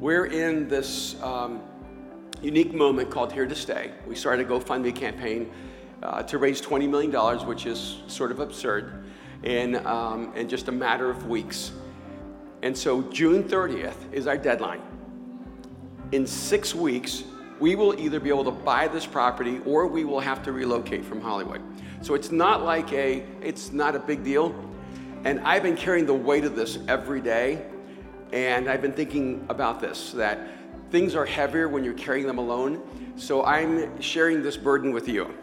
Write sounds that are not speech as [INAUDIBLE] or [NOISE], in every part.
We're in this um, unique moment called Here to Stay. We started a GoFundMe campaign uh, to raise $20 million, which is sort of absurd, in, um, in just a matter of weeks. And so June 30th is our deadline. In six weeks, we will either be able to buy this property or we will have to relocate from Hollywood. So it's not like a, it's not a big deal. And I've been carrying the weight of this every day. And I've been thinking about this that things are heavier when you're carrying them alone. So I'm sharing this burden with you.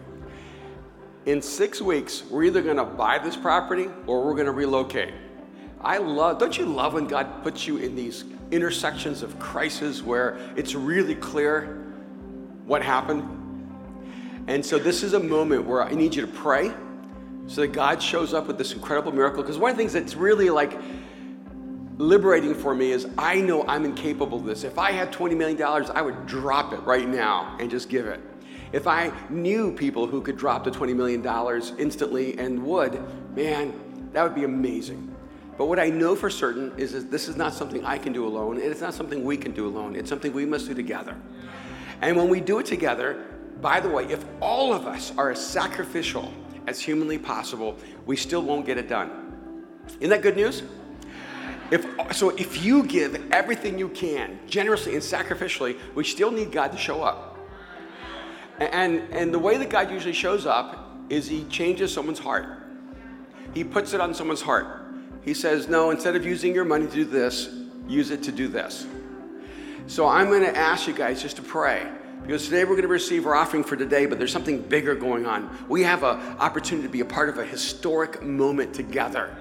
In six weeks, we're either gonna buy this property or we're gonna relocate. I love, don't you love when God puts you in these intersections of crisis where it's really clear what happened? And so this is a moment where I need you to pray so that God shows up with this incredible miracle. Because one of the things that's really like liberating for me is I know I'm incapable of this. If I had $20 million, I would drop it right now and just give it. If I knew people who could drop the $20 million instantly and would, man, that would be amazing. But what I know for certain is that this is not something I can do alone, and it's not something we can do alone. It's something we must do together. And when we do it together, by the way, if all of us are as sacrificial as humanly possible, we still won't get it done. Isn't that good news? If, so if you give everything you can, generously and sacrificially, we still need God to show up. And, and the way that God usually shows up is He changes someone's heart. He puts it on someone's heart. He says, No, instead of using your money to do this, use it to do this. So I'm going to ask you guys just to pray. Because today we're going to receive our offering for today, but there's something bigger going on. We have an opportunity to be a part of a historic moment together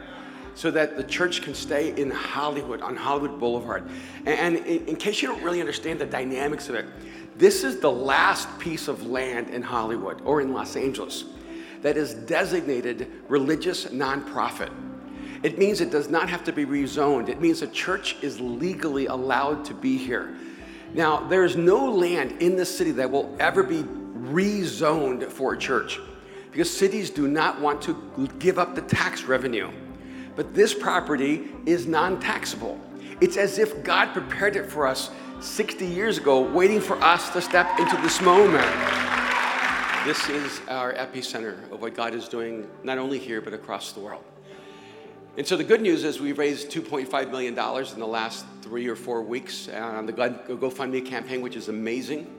so that the church can stay in Hollywood, on Hollywood Boulevard. And, in, in case you don't really understand the dynamics of it, this is the last piece of land in Hollywood or in Los Angeles that is designated religious nonprofit. It means it does not have to be rezoned. It means a church is legally allowed to be here. Now, there is no land in this city that will ever be rezoned for a church because cities do not want to give up the tax revenue. But this property is non taxable. It's as if God prepared it for us 60 years ago, waiting for us to step into this moment. This is our epicenter of what God is doing, not only here, but across the world. And so the good news is we've raised $2.5 million in the last three or four weeks uh, on the GoFundMe campaign, which is amazing.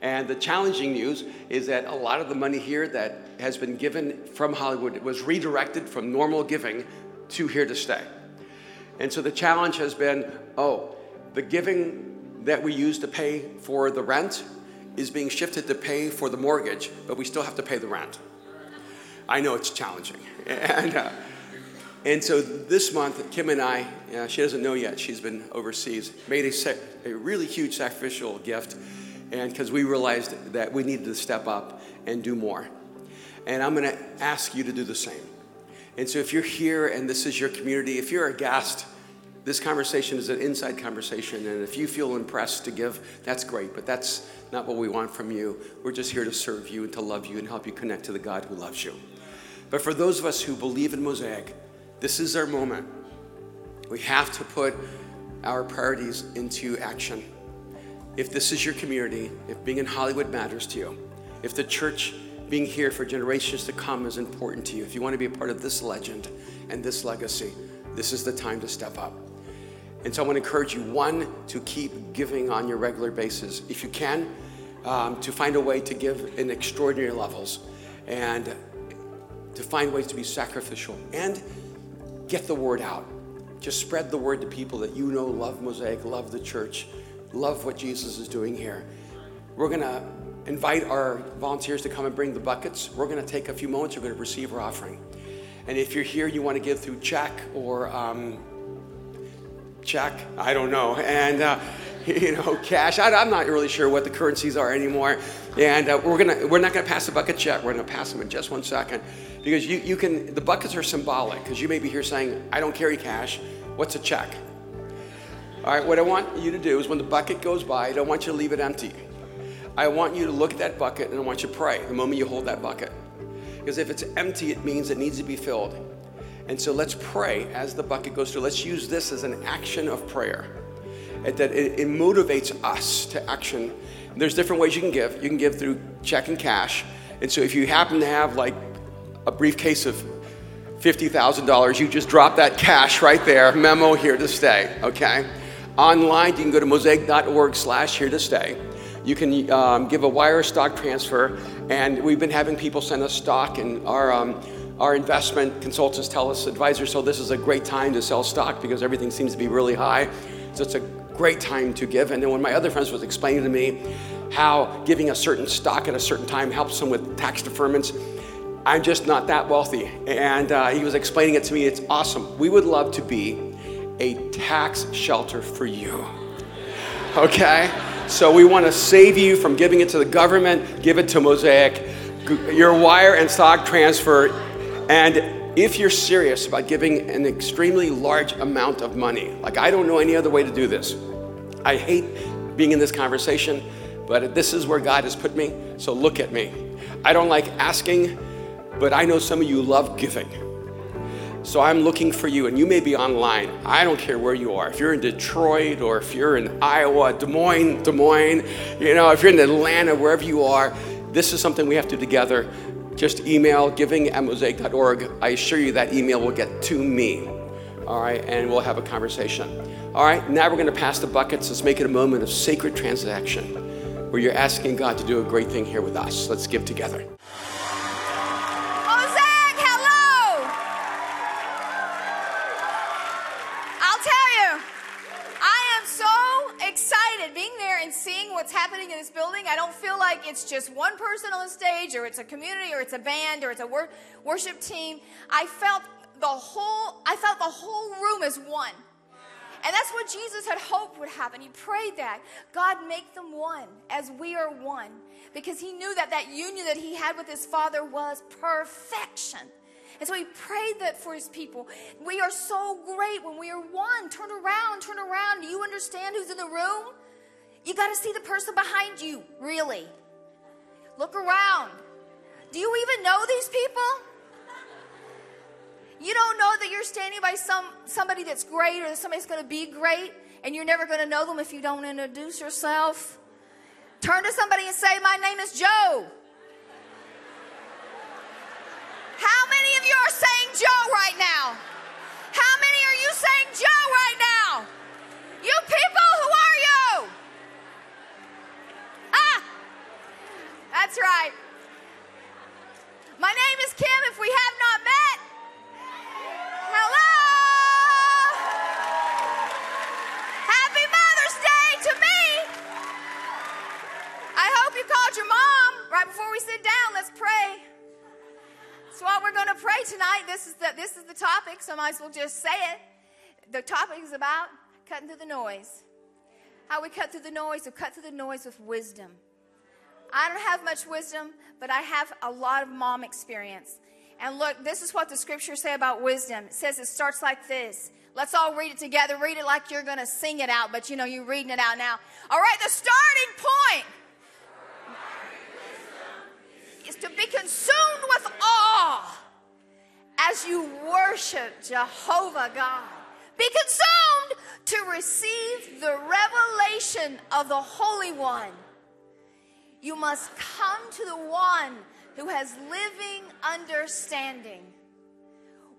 And the challenging news is that a lot of the money here that has been given from Hollywood was redirected from normal giving to here to stay. And so the challenge has been oh, the giving that we use to pay for the rent is being shifted to pay for the mortgage, but we still have to pay the rent. I know it's challenging. [LAUGHS] And, uh, and so this month, Kim and I, uh, she doesn't know yet, she's been overseas, made a, a really huge sacrificial gift. And because we realized that we needed to step up and do more. And I'm going to ask you to do the same. And so if you're here and this is your community, if you're a guest, this conversation is an inside conversation. And if you feel impressed to give, that's great. But that's not what we want from you. We're just here to serve you and to love you and help you connect to the God who loves you. But for those of us who believe in Mosaic, this is our moment. We have to put our priorities into action. If this is your community, if being in Hollywood matters to you, if the church being here for generations to come is important to you, if you want to be a part of this legend and this legacy, this is the time to step up. And so I want to encourage you one, to keep giving on your regular basis. If you can, um, to find a way to give in extraordinary levels and to find ways to be sacrificial and get the word out. Just spread the word to people that you know love Mosaic, love the church, love what Jesus is doing here. We're going to invite our volunteers to come and bring the buckets. We're going to take a few moments. We're going to receive our offering. And if you're here, you want to give through check or um, check, I don't know, and uh, [LAUGHS] you know, cash. I, am not really sure what the currencies are anymore. And uh, we're gonna, we're not going to pass the bucket yet. We're going to pass them in just one second because you, you can, the buckets are symbolic because you may be here saying, I don't carry cash. What's a check? All right, what I want you to do is when the bucket goes by, I don't want you to leave it empty. I want you to look at that bucket and I want you to pray the moment you hold that bucket. Because if it's empty, it means it needs to be filled. And so let's pray as the bucket goes through. Let's use this as an action of prayer. that it, it motivates us to action. There's different ways you can give. You can give through check and cash. And so if you happen to have like a briefcase of $50,000, you just drop that cash right there, memo here to stay, okay? Online, you can go to mosaic.org slash here to stay. You can um, give a wire stock transfer, and we've been having people send us stock, and our, um, our investment consultants tell us, advisors, so this is a great time to sell stock because everything seems to be really high. So it's a great time to give. And then when my other friends was explaining to me how giving a certain stock at a certain time helps them with tax deferments, I'm just not that wealthy. And uh, he was explaining it to me. It's awesome. We would love to be a tax shelter for you. Okay? So we want to save you from giving it to the government, give it to Mosaic, your wire and stock transfer. And if you're serious about giving an extremely large amount of money, like I don't know any other way to do this. I hate being in this conversation, but this is where God has put me, so look at me. I don't like asking but I know some of you love giving. So I'm looking for you, and you may be online. I don't care where you are. If you're in Detroit or if you're in Iowa, Des Moines, Des Moines, you know, if you're in Atlanta, wherever you are, this is something we have to do together. Just email giving at mosaic.org. I assure you that email will get to me. All right, and we'll have a conversation. All right, now we're going to pass the buckets. Let's make it a moment of sacred transaction where you're asking God to do a great thing here with us. Let's give together. I don't feel like it's just one person on the stage or it's a community or it's a band or it's a wor- worship team. I felt the whole I felt the whole room as one. And that's what Jesus had hoped would happen. He prayed that God make them one as we are one because he knew that that union that he had with his father was perfection. And so he prayed that for his people. We are so great when we are one. Turn around, turn around. Do you understand who's in the room? You got to see the person behind you, really. Look around. Do you even know these people? You don't know that you're standing by some somebody that's great or that somebody's going to be great, and you're never going to know them if you don't introduce yourself. Turn to somebody and say, "My name is Joe." How many of you are saying Joe right now? How many are you saying Joe right now? You people, who? Ah! That's right. My name is Kim. If we have not met, hello. Happy Mother's Day to me. I hope you called your mom right before we sit down. Let's pray. So what we're going to pray tonight. This is the this is the topic, so I might as well just say it. The topic is about cutting through the noise. How we cut through the noise, we cut through the noise with wisdom. I don't have much wisdom, but I have a lot of mom experience. And look, this is what the scriptures say about wisdom. It says it starts like this. Let's all read it together. Read it like you're going to sing it out, but you know, you're reading it out now. All right, the starting point is to be consumed with awe as you worship Jehovah God. Be consumed to receive the revelation of the Holy One you must come to the one who has living understanding.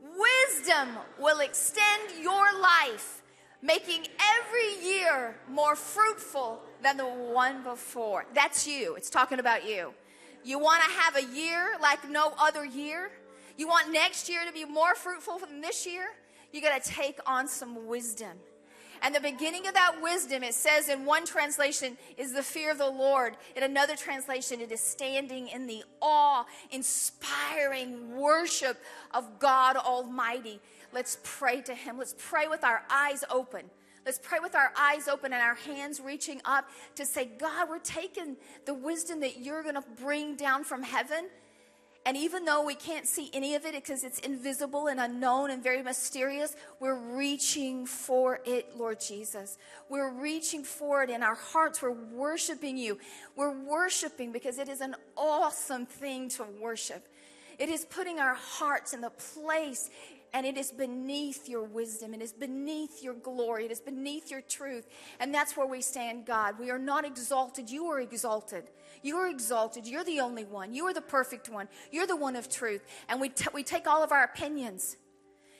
Wisdom will extend your life, making every year more fruitful than the one before. That's you. It's talking about you. You want to have a year like no other year? You want next year to be more fruitful than this year? You got to take on some wisdom. And the beginning of that wisdom, it says in one translation, is the fear of the Lord. In another translation, it is standing in the awe, inspiring worship of God Almighty. Let's pray to Him. Let's pray with our eyes open. Let's pray with our eyes open and our hands reaching up to say, God, we're taking the wisdom that you're going to bring down from heaven and even though we can't see any of it because it's invisible and unknown and very mysterious, we're reaching for it, Lord Jesus. We're reaching for it in our hearts. We're worshiping you. We're worshiping because it is an awesome thing to worship. It is putting our hearts in the place and it is beneath your wisdom. It is beneath your glory. It is beneath your truth. And that's where we stand, God. We are not exalted. You are exalted. You are exalted. You're the only one. You are the perfect one. You're the one of truth. And we, t- we take all of our opinions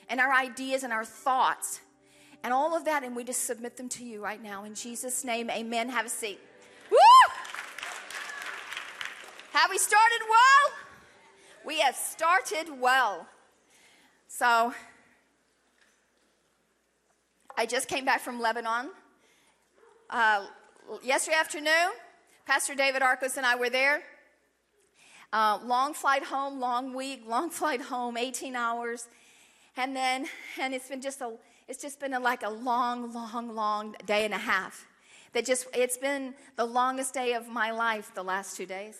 and our ideas and our thoughts and all of that, and we just submit them to you right now. In Jesus' name, amen. Have a seat. Woo! Have we started well? We have started well. So, I just came back from Lebanon uh, yesterday afternoon. Pastor David Arcos and I were there. Uh, long flight home, long week, [LAUGHS] long flight home, 18 hours. And then, and it's been just a, it's just been a, like a long, long, long day and a half. That just, it's been the longest day of my life the last two days.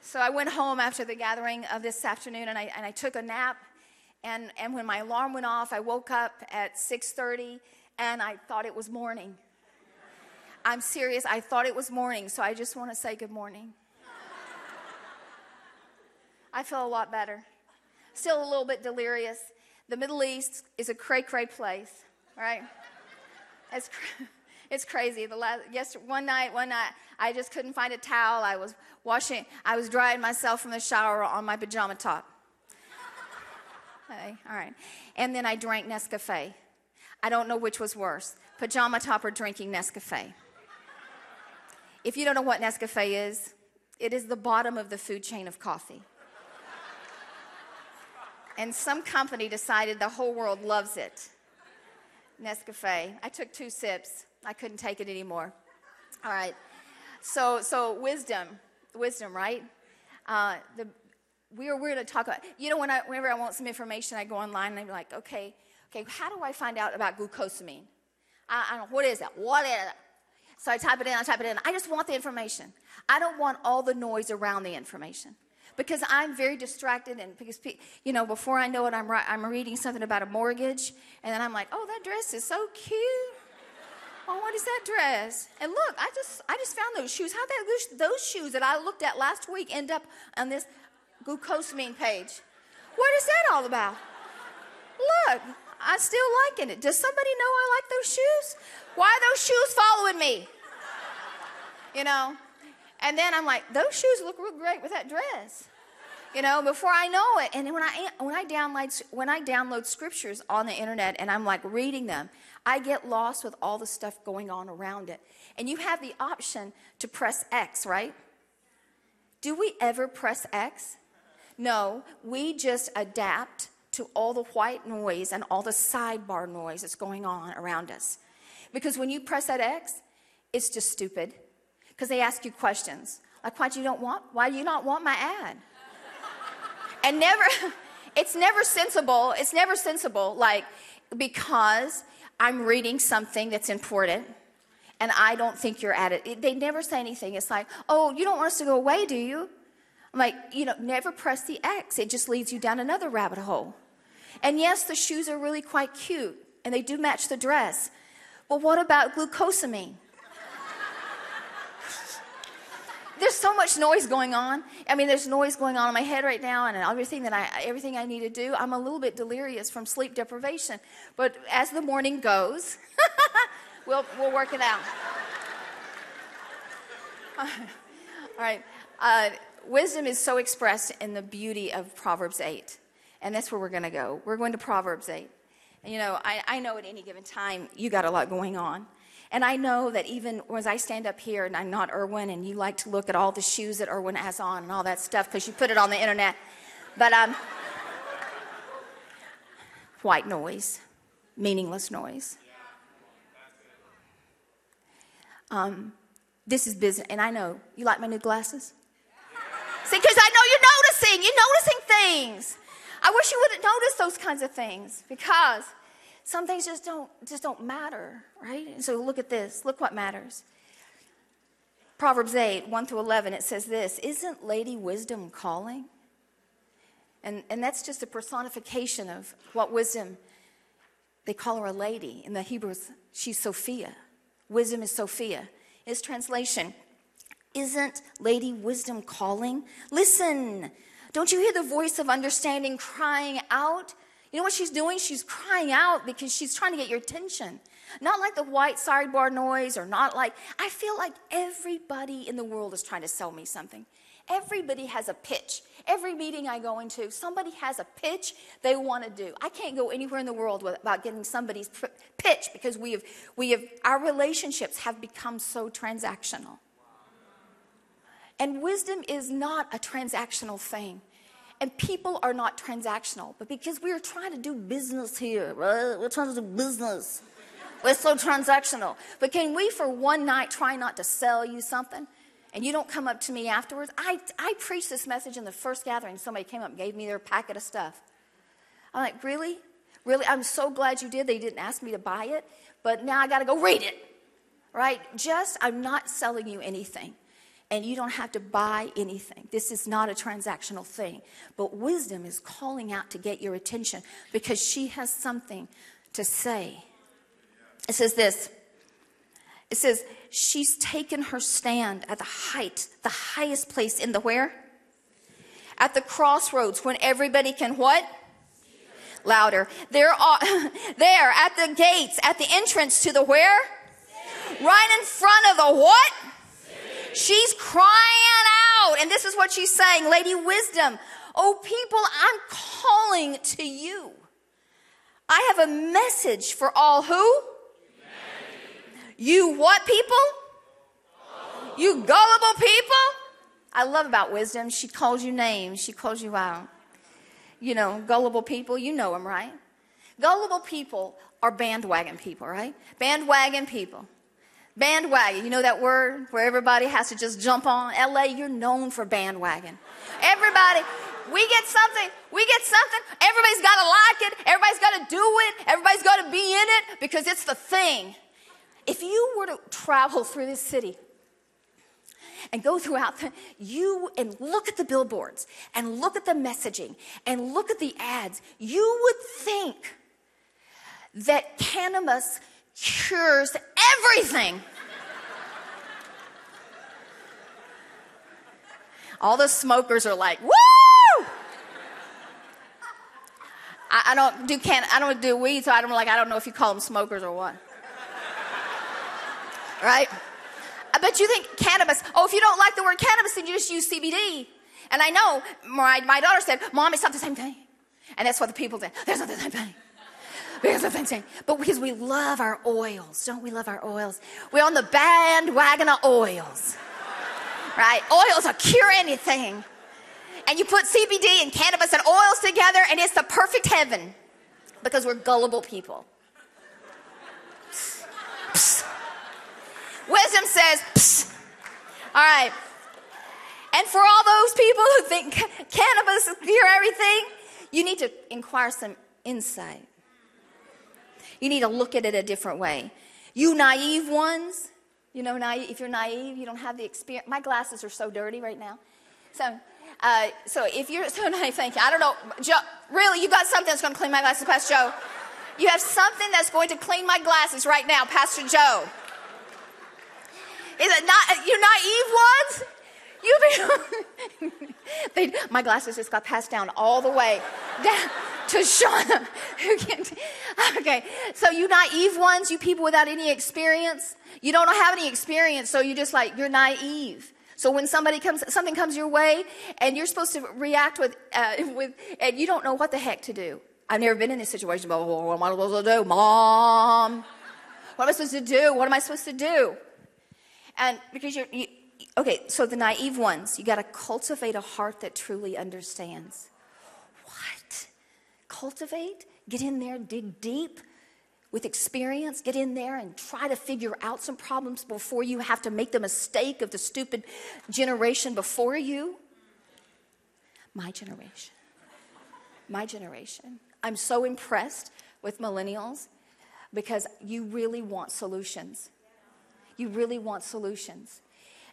So I went home after the gathering of this afternoon and I, and I took a nap. And, and when my alarm went off, I woke up at 6.30 and I thought it was morning. I'm serious, I thought it was morning, so I just want to say good morning. I feel a lot better. Still a little bit delirious. The Middle East is a cray cray place, right? It's, [LAUGHS] it's crazy. The last, yes, one night, one night, I just couldn't find a towel. I was washing, I was drying myself from the shower on my pajama top. Okay, all right. And then I drank Nescafe. I don't know which was worse, pajama top or drinking Nescafe. If you don't know what Nescafe is, it is the bottom of the food chain of coffee. and some company decided the whole world loves it. Nescafe. I took two sips. I couldn't take it anymore. All right. So, so wisdom, wisdom, right? Uh, the, we are we're going to talk about. You know, when I, whenever I want some information, I go online and I'm like, okay, okay, how do I find out about glucosamine? I, I don't. What is that? What is it? So I type it in, I type it in. I just want the information. I don't want all the noise around the information because I'm very distracted. And because, you know, before I know it, I'm, I'm reading something about a mortgage. And then I'm like, oh, that dress is so cute. Oh, what is that dress? And look, I just I just found those shoes. How that those shoes that I looked at last week end up on this glucosamine page? What is that all about? Look, I'm still liking it. Does somebody know I like those shoes? Why are those shoes following me? You know? And then I'm like, those shoes look real great with that dress. You know, before I know it. And when I when I download when I download scriptures on the internet and I'm like reading them, I get lost with all the stuff going on around it. And you have the option to press X, right? Do we ever press X? No, we just adapt to all the white noise and all the sidebar noise that's going on around us. Because when you press that X, it's just stupid. Because they ask you questions like, why do you don't want? Why do you not want my ad? [LAUGHS] and never, [LAUGHS] it's never sensible. It's never sensible. Like because I'm reading something that's important. And I don't think you're at it. They never say anything. It's like, oh, you don't want us to go away, do you? I'm like, you know, never press the X. It just leads you down another rabbit hole. And yes, the shoes are really quite cute and they do match the dress. But what about glucosamine? there's so much noise going on. I mean, there's noise going on in my head right now, and everything that I everything I need to do. I'm a little bit delirious from sleep deprivation. But as the morning goes, [LAUGHS] we'll we'll work it out. [LAUGHS] All right. Uh, wisdom is so expressed in the beauty of Proverbs 8. And that's where we're going to go. We're going to Proverbs 8. And, you know, I, I know at any given time you got a lot going on. And I know that even as I stand up here and I'm not Erwin and you like to look at all the shoes that Erwin has on and all that stuff because you put it on the internet. But um, white noise, meaningless noise. Um, this is business. And I know, you like my new glasses? See, because I know you're noticing. You're noticing things. I wish you wouldn't notice those kinds of things because some things just don't just don't matter, right? And so look at this. Look what matters. Proverbs 8, 1 through 11, it says this Isn't Lady Wisdom calling? And, and that's just a personification of what wisdom, they call her a lady. In the Hebrews, she's Sophia. Wisdom is Sophia. Its translation, Isn't Lady Wisdom calling? Listen, don't you hear the voice of understanding crying out? You know what she's doing? She's crying out because she's trying to get your attention. Not like the white sidebar noise or not like, I feel like everybody in the world is trying to sell me something. Everybody has a pitch. Every meeting I go into, somebody has a pitch they want to do. I can't go anywhere in the world without getting somebody's pitch because we have, we have, our relationships have become so transactional. And wisdom is not a transactional thing. And people are not transactional. But because we are trying to do business here, right? We're trying to do business. We're so transactional. But can we, for one night, try not to sell you something? and you don't come up to me afterwards. I, I preached this message in the first gathering. Somebody came up and gave me their packet of stuff. I'm like, really? Really? I'm so glad you did. They didn't ask me to buy it, but now I got to go read it. Right? Just, I'm not selling you anything. And you don't have to buy anything. This is not a transactional thing. But wisdom is calling out to get your attention because she has something to say. It says this it says, she's taken her stand at the height, the highest place in the where? At the crossroads when everybody can what? Louder. There are, [LAUGHS] there at the gates, at the entrance to the where? Right in front of the what? She's crying out. And this is what she's saying, Lady Wisdom. Oh, people, I'm calling to you. I have a message for all who? You what people? You gullible people? I love about wisdom. She calls you names. She calls you out. You know, gullible people, you know them, right? Gullible people are bandwagon people, right? Bandwagon people. Bandwagon, you know that word where everybody has to just jump on? LA, you're known for bandwagon. Everybody, we get something, we get something, everybody's got to like it, everybody's got to do it, everybody's got to be in it because it's the thing. If you were to travel through this city and go throughout the, you and look at the billboards and look at the messaging and look at the ads, you would think that cannabis cures everything. All the smokers are like, woo! I, I don't do can I don't do weed, so I don't like I don't know if you call them smokers or what right? But you think cannabis, oh, if you don't like the word cannabis, then you just use CBD. And I know my, my daughter said, Mom, it's not the same thing. And that's what the people did. There's not the same thing. There's the same But because we love our oils, don't we love our oils? We're on the bandwagon of oils. Right? Oils will cure anything. And you put CBD and cannabis and oils together, and it's the perfect heaven because we're gullible people. Wisdom says, Psst. all right. And for all those people who think cannabis is cure everything, you need to inquire some insight. You need to look at it a different way. You naive ones, you know, naive, if you're naive, you don't have the experience. My glasses are so dirty right now. So, uh, so if you're so [LAUGHS] naive, thank you. I don't know, Joe, really, you got something that's going to clean my glasses, Pastor Joe. You have something that's going to clean my glasses right now, Pastor Joe. Is it not you naive ones? You've [LAUGHS] they, my glasses just got passed down all the way [LAUGHS] down to Shauna. [LAUGHS] okay, so you naive ones, you people without any experience, you don't have any experience, so you're just like you're naive. So when somebody comes, something comes your way, and you're supposed to react with, uh, [LAUGHS] with, and you don't know what the heck to do. I've never been in this situation, but what am I supposed to do, Mom? What am I supposed to do? What am I supposed to do? And because you're, you, okay, so the naive ones, you got to cultivate a heart that truly understands. Cultivate? Get in there, dig deep with experience, get in there and try to figure out some problems before you have to make the mistake of the stupid generation before you. My generation. My generation. I'm so impressed with millennials because you really want solutions. You really want solutions.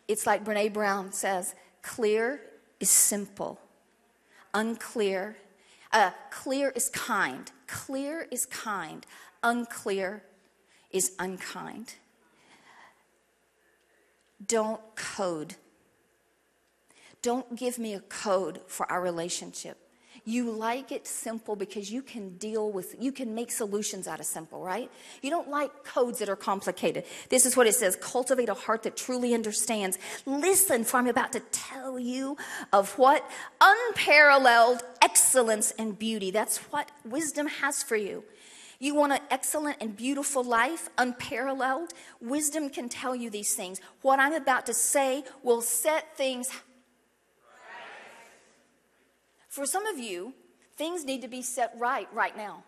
It's like Brene Brown says clear is simple, unclear. Uh, clear is kind. Clear is kind. Unclear is unkind. Don't code. Don't give me a code for our relationship. You like it simple because you can deal with, you can make solutions out of simple, right? You don't like codes that are complicated. This is what it says cultivate a heart that truly understands. Listen, for I'm about to tell you of what? Unparalleled excellence and beauty. That's what wisdom has for you. You want an excellent and beautiful life, unparalleled? Wisdom can tell you these things. What I'm about to say will set things for some of you, things need to be set right right now.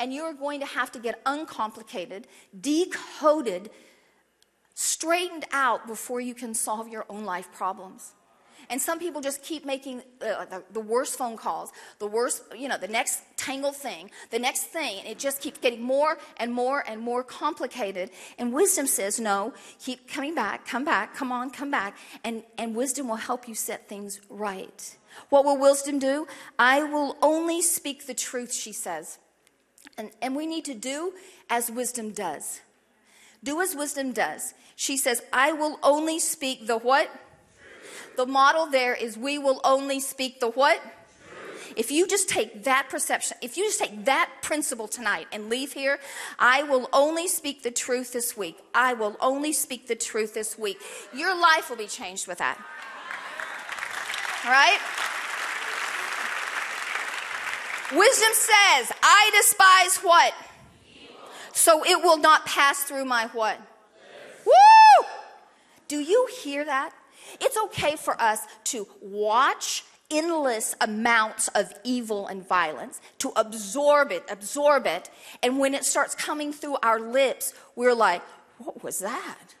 And you're going to have to get uncomplicated, decoded, straightened out before you can solve your own life problems. And some people just keep making uh, the, the, worst phone calls, the worst, you know, the next tangled thing, the next thing, and it just keeps getting more and more and more complicated. And wisdom says, no, keep coming back, come back, come on, come back. And, and wisdom will help you set things right. What will wisdom do? I will only speak the truth, she says. And, and we need to do as wisdom does. Do as wisdom does. She says, I will only speak the what? The model there is we will only speak the what? If you just take that perception, if you just take that principle tonight and leave here, I will only speak the truth this week. I will only speak the truth this week. Your life will be changed with that. Right? Wisdom says, I despise what? So it will not pass through my what? Woo! Do you hear that? It's okay for us to watch endless amounts of evil and violence, to absorb it, absorb it, and when it starts coming through our lips, we're like, what was that?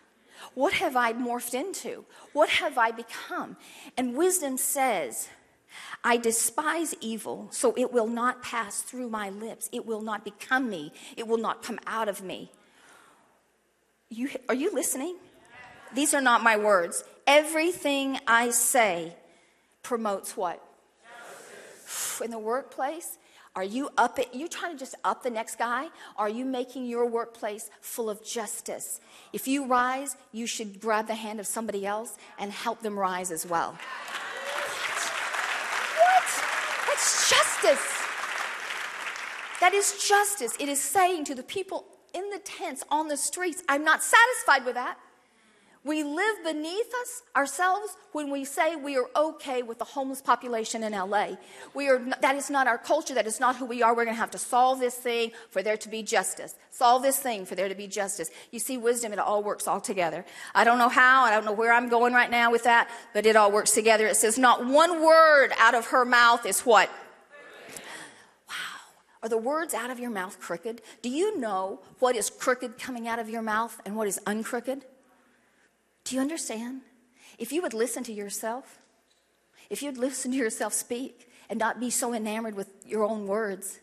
What have I morphed into? What have I become? And wisdom says, I despise evil, so it will not pass through my lips. It will not become me. It will not come out of me. You, are you listening? These are not my words. Everything I say promotes what? Justice. In the workplace, are you up it? You trying to just up the next guy? Are you making your workplace full of justice? If you rise, you should grab the hand of somebody else and help them rise as well. What? That's justice. That is justice. It is saying to the people in the tents, on the streets, I'm not satisfied with that. We live beneath us ourselves when we say we are okay with the homeless population in LA. We are, that is not our culture. That is not who we are. We're going to have to solve this thing for there to be justice. Solve this thing for there to be justice. You see, wisdom, it all works all together. I don't know how. I don't know where I'm going right now with that, but it all works together. It says, not one word out of her mouth is what? Wow. Are the words out of your mouth crooked? Do you know what is crooked coming out of your mouth and what is uncrooked? Do you understand? If you would listen to yourself, if you'd listen to yourself speak and not be so enamored with your own words,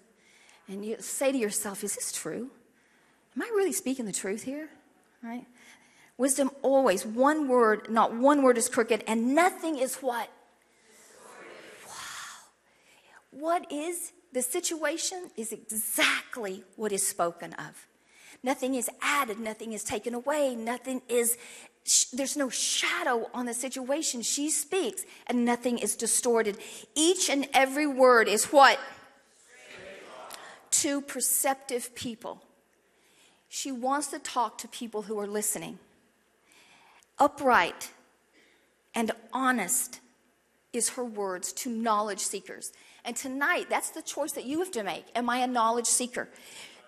and you say to yourself, Is this true? Am I really speaking the truth here? Right? Wisdom always, one word, not one word is crooked, and nothing is what? Wow. What is the situation is exactly what is spoken of. Nothing is added, nothing is taken away, nothing is there's no shadow on the situation. She speaks and nothing is distorted. Each and every word is what? To perceptive people. She wants to talk to people who are listening. Upright and honest is her words to knowledge seekers. And tonight, that's the choice that you have to make. Am I a knowledge seeker?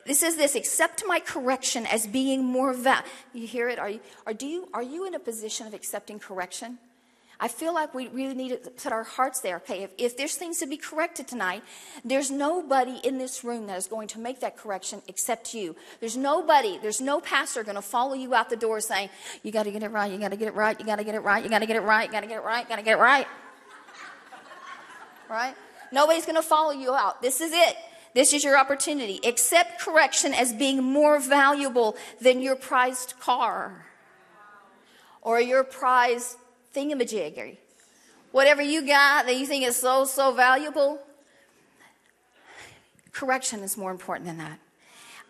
This is this accept my correction as being more val you hear it? Are you are do you are you in a position of accepting correction? I feel like we really need to put our hearts there. Okay if, if there's things to be corrected tonight there's nobody in this room that is going to make that correction except you. There's nobody there's no pastor going to follow you out the door saying you got to get it right you got to get it right you got to get it right you got to get it right you got to get it right got to get it right. [LAUGHS] Right? Nobody's going to follow you out. This is it this is your opportunity. Accept correction as being more valuable than your prized car or your prized thingamajig. Whatever you got that you think is so, so valuable, correction is more important than that.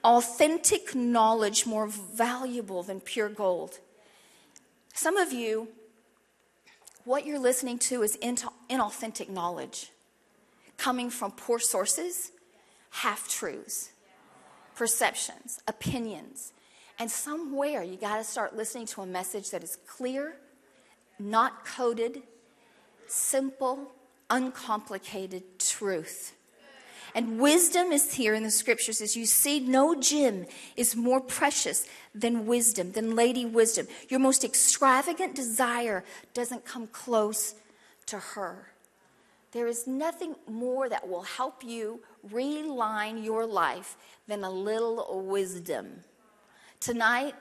Authentic knowledge more valuable than pure gold. Some of you, what you're listening to is inauthentic knowledge coming from poor sources, half truths, perceptions, opinions. And somewhere you got to start listening to a message that is clear, not coded, simple, uncomplicated truth. And wisdom is here in the scriptures. As you see, no gem is more precious than wisdom, than Lady Wisdom. Your most extravagant desire doesn't come close to her. There is nothing more that will help you realign your life than a little wisdom. Tonight,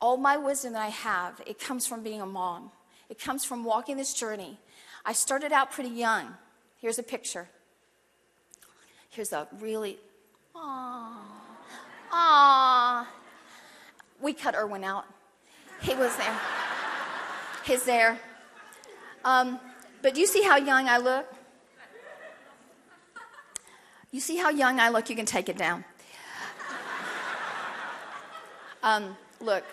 all my wisdom that I have, it comes from being a mom. It comes from walking this journey. I started out pretty young. Here's a picture. Here's a really, ah, ah. We cut Erwin out. He was there. He's there. Um, but do you see how young I look? You see how young I look? You can take it down. Um, look,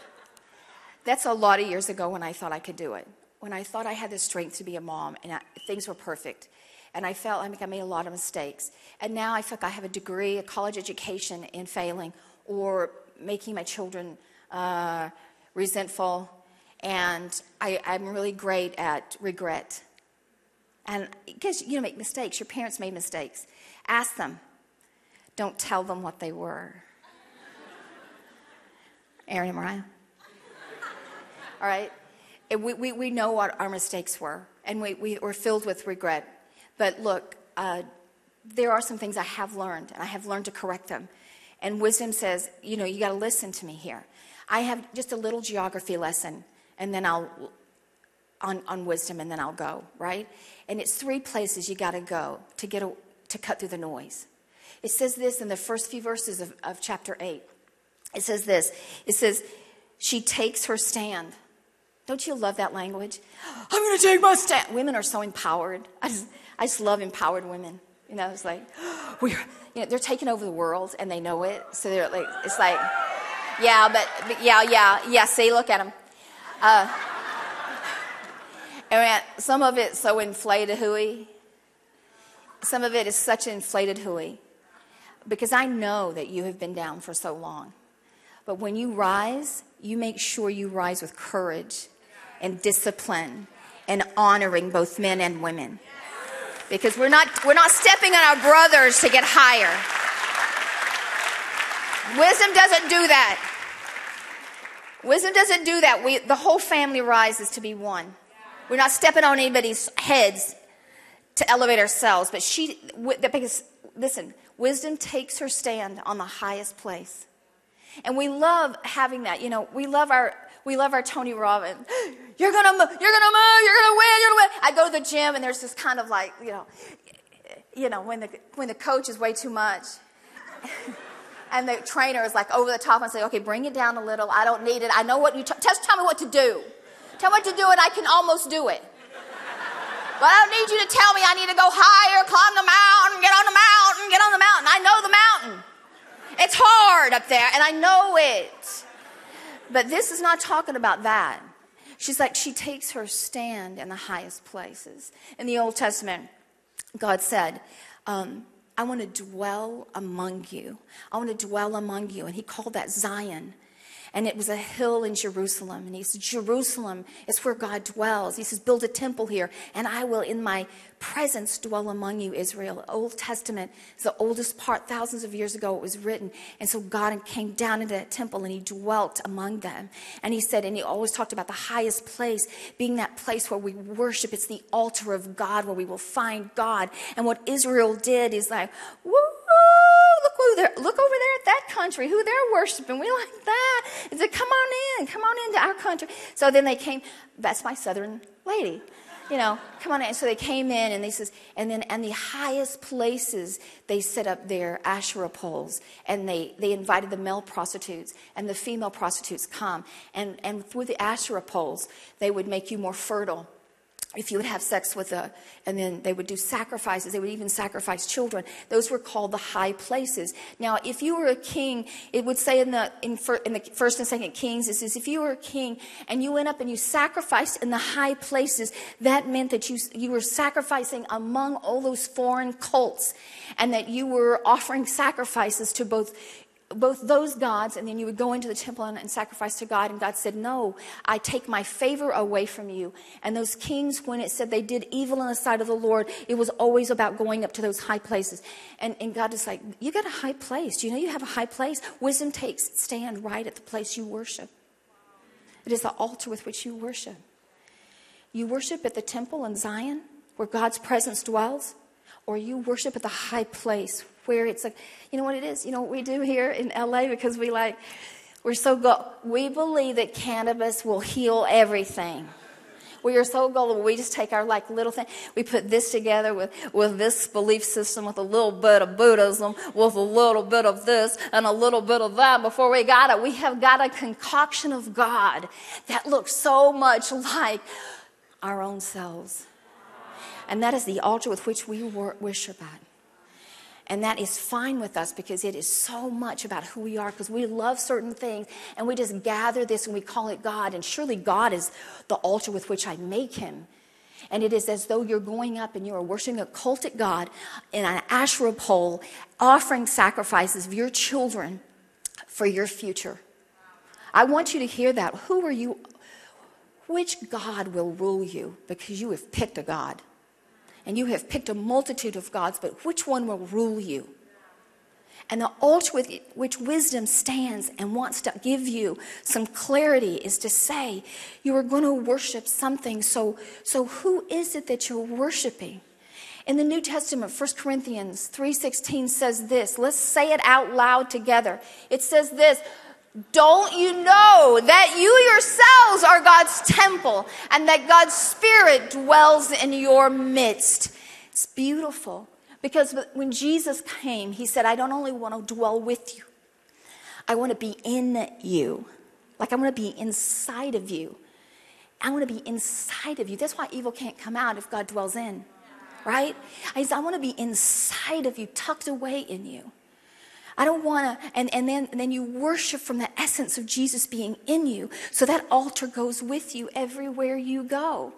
that's a lot of years ago when I thought I could do it. When I thought I had the strength to be a mom and I, things were perfect and I felt like I made a lot of mistakes. And now I feel like I have a degree, a college education in failing or making my children uh, resentful. And I, I'm really great at regret. And because you know, make mistakes, your parents made mistakes. Ask them. Don't tell them what they were. Aaron and Mariah. All right? We, we, we know what our mistakes were, and we, we, we're filled with regret. But look, uh, there are some things I have learned, and I have learned to correct them. And wisdom says, you know, you got to listen to me here. I have just a little geography lesson, and then I'll on, on wisdom, and then I'll go, right? And it's three places you got to go to get a, to cut through the noise. It says this in the first few verses of, of chapter 8. It says this. It says, she takes her stand. Don't you love that language? [GASPS] I'm going to take my stand. Women are so empowered. I just, I just love empowered women. You know, it's like, [GASPS] we're, you know, they're taking over the world and they know it. So they're like, it's like, yeah, but, but yeah, yeah, yeah. See, look at them. Uh, and some of it's so inflated hooey. Some of it is such inflated hooey. Because I know that you have been down for so long. But when you rise, you make sure you rise with courage and discipline and honoring both men and women because we're not, we're not stepping on our brothers to get higher. Wisdom doesn't do that. Wisdom doesn't do that. We, the whole family rises to be one. We're not stepping on anybody's heads to elevate ourselves, but she, because, listen, wisdom takes her stand on the highest place. And we love having that. You know, we love our, we love our Tony Robbins. [GASPS] You're gonna, move, you're gonna move, you're gonna win, you're gonna win. I go to the gym and there's this kind of like, you know, you know, when the when the coach is way too much, [LAUGHS] and the trainer is like over the top and say, okay, bring it down a little. I don't need it. I know what you t- just tell me what to do. Tell me what to do, and I can almost do it. But I don't need you to tell me I need to go higher, climb the mountain, get on the mountain, get on the mountain. I know the mountain. It's hard up there, and I know it. But this is not talking about that. She's like, she takes her stand in the highest places. In the Old Testament, God said, um, I want to dwell among you. I want to dwell among you. And he called that Zion and it was a hill in Jerusalem. And he said, Jerusalem is where God dwells. He says, Build a temple here, and I will in my presence dwell among you, Israel. Old Testament is the oldest part, thousands of years ago it was written. And so God came down into that temple and he dwelt among them. And he said, and he always talked about the highest place being that place where we worship. It's the altar of God where we will find God. And what Israel did is like, woo! Oh, look over there, look over there at that country, who they're worshiping. We like that. He said, come on in, come on into our country. So then they came, that's my southern lady. You know, come on in. So they came in and they says, and then and the highest places they set up their Asherah poles and they, they invited the male prostitutes and the female prostitutes come. And and through the Asherah poles, they would make you more fertile if you would have sex with a, and then they would do sacrifices, they would even sacrifice children. Those were called the high places. Now, if you were a king, it would say in the, in, in the first and second kings, it says, if you were a king and you went up and you sacrificed in the high places, that meant that you, you were sacrificing among all those foreign cults and that you were offering sacrifices to both both those gods, and then you would go into the temple and, and, sacrifice to God. And God said, No, I take my favor away from you. And those kings, when it said they did evil in the sight of the Lord, it was always about going up to those high places. And, and God is like, You got a high place. Do you know you have a high place? Wisdom takes stand right at the place you worship. It is the altar with which you worship. You worship at the temple in Zion, where God's presence dwells, or you worship at the high place where it's like, you know what it is? You know what we do here in LA because we like, we're so go, we believe that cannabis will heal everything. We are so gullible. We just take our like little thing. We put this together with, with this belief system, with a little bit of Buddhism, with a little bit of this and a little bit of that. Before we got it, we have got a concoction of God that looks so much like our own selves. And that is the altar with which we worship at. And that is fine with us because it is so much about who we are because we love certain things and we just gather this and we call it God. And surely God is the altar with which I make him. And it is as though you're going up and you are worshiping a cultic God in an Asherah pole, offering sacrifices of your children for your future. I want you to hear that. Who are you? Which God will rule you because you have picked a God? And you have picked a multitude of gods, but which one will rule you? And the altar with which wisdom stands and wants to give you some clarity is to say, you are going to worship something. So, so who is it that you're worshiping? In the New Testament, 1 Corinthians 3:16 says this. Let's say it out loud together. It says this, don't you know that you yourselves are God's temple and that God's Spirit dwells in your midst? It's beautiful because when Jesus came, he said, I don't only want to dwell with you, I want to be in you. Like I want to be inside of you. I want to be inside of you. That's why evil can't come out if God dwells in, right? I, I want to be inside of you, tucked away in you. I don't want to, and, and, then, and then you worship from the essence of Jesus being in you. So that altar goes with you everywhere you go.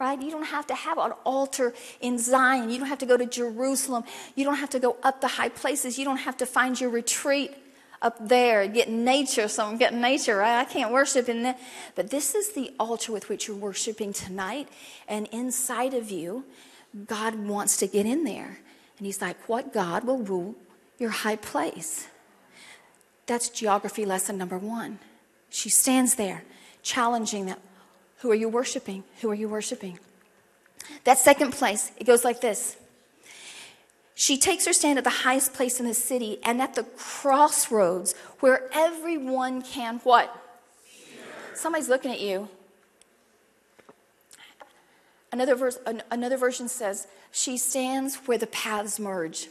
Right? You don't have to have an altar in Zion. You don't have to go to Jerusalem. You don't have to go up the high places. You don't have to find your retreat up there, get nature, some getting nature, right? I can't worship in that. But this is the altar with which you're worshiping tonight. And inside of you, God wants to get in there. And He's like, What God will rule your high place. That's geography lesson number one. She stands there challenging them. Who are you worshiping? Who are you worshiping? That second place, it goes like this. She takes her stand at the highest place in the city and at the crossroads where everyone can what? Somebody's looking at you. Another, verse, another version says, She stands where the paths merge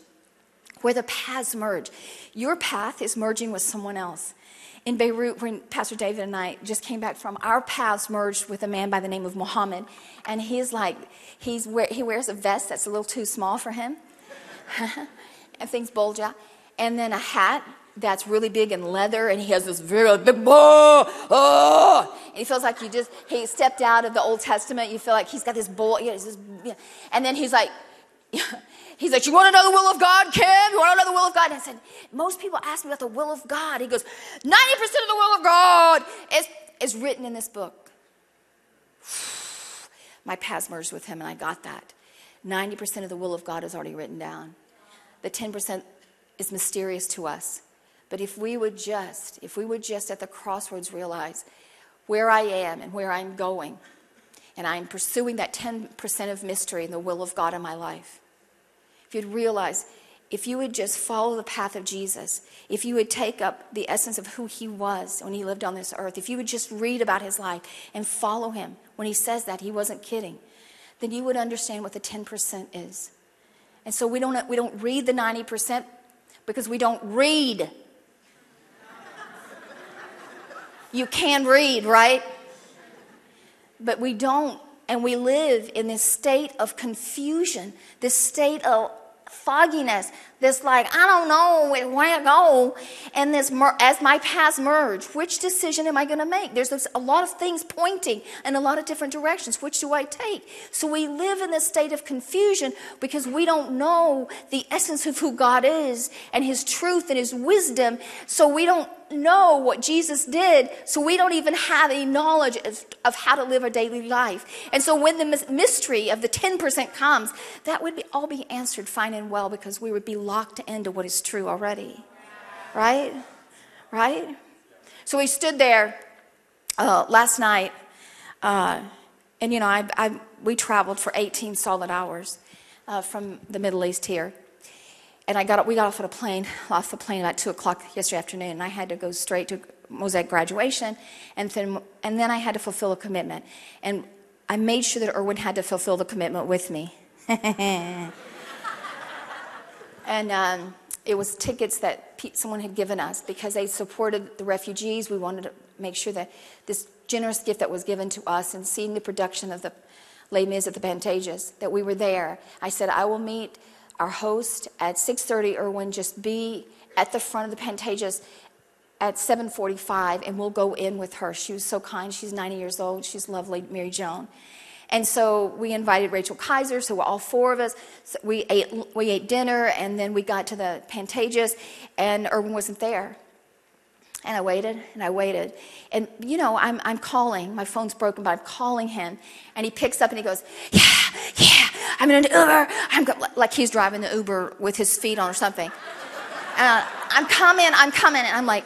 where the paths merge. Your path is merging with someone else. In Beirut, when Pastor David and I just came back from, our paths merged with a man by the name of Muhammad. And he's like, he's he wears a vest that's a little too small for him, [LAUGHS] and things bulge out. And then a hat that's really big and leather, and he has this very big, oh, oh, and he feels like you just, he stepped out of the Old Testament. You feel like he's got this bull, yeah, yeah. and then he's like, [LAUGHS] He's like, You want to know the will of God, Kim? You want to know the will of God? And I said, Most people ask me about the will of God. He goes, 90% of the will of God is, is written in this book. [SIGHS] My paths merged with him, and I got that. 90% of the will of God is already written down. The 10% is mysterious to us. But if we would just, if we would just at the crossroads realize where I am and where I'm going, and I'm pursuing that 10% of mystery and the will of God in my life, if you'd realize, if you would just follow the path of Jesus, if you would take up the essence of who he was when he lived on this earth, if you would just read about his life and follow him when he says that, he wasn't kidding, then you would understand what the 10% is. And so we don't, we don't read the 90% because we don't read. you can read, right? But we don't and we live in this state of confusion, this state of fogginess, this like, I don't know where to go, and this, as my paths merge, which decision am I going to make? There's a lot of things pointing in a lot of different directions. Which do I take? So we live in this state of confusion because we don't know the essence of who God is and His truth and His wisdom. So we don't know what Jesus did, so we don't even have any knowledge of, of how to live a daily life. And so when the mystery of the 10% comes, that would be, all be answered fine and well because we would be locked into what is true already. Right? Right? So we stood there uh, last night, uh, and you know, I, I, we traveled for 18 solid hours uh, from the Middle East here and I got we got off at a plane, off the plane about two o'clock yesterday afternoon, and I had to go straight to Mosaic graduation, and then and then I had to fulfill a commitment, and I made sure that Erwin had to fulfill the commitment with me, [LAUGHS] and um, it was tickets that someone had given us because they supported the refugees. We wanted to make sure that this generous gift that was given to us, and seeing the production of the Les Mis at the Pantages, that we were there. I said, I will meet our host at 6.30 Erwin just be at the front of the Pantages at 7.45 and we'll go in with her she was so kind she's 90 years old she's lovely mary joan and so we invited rachel kaiser so all four of us so we ate we ate dinner and then we got to the pantages and erwin wasn't there and I waited and I waited. And you know, I'm, I'm calling. My phone's broken, but I'm calling him. And he picks up and he goes, Yeah, yeah, I'm in an Uber. I'm like he's driving the Uber with his feet on or something. Uh, I'm coming, I'm coming. And I'm like,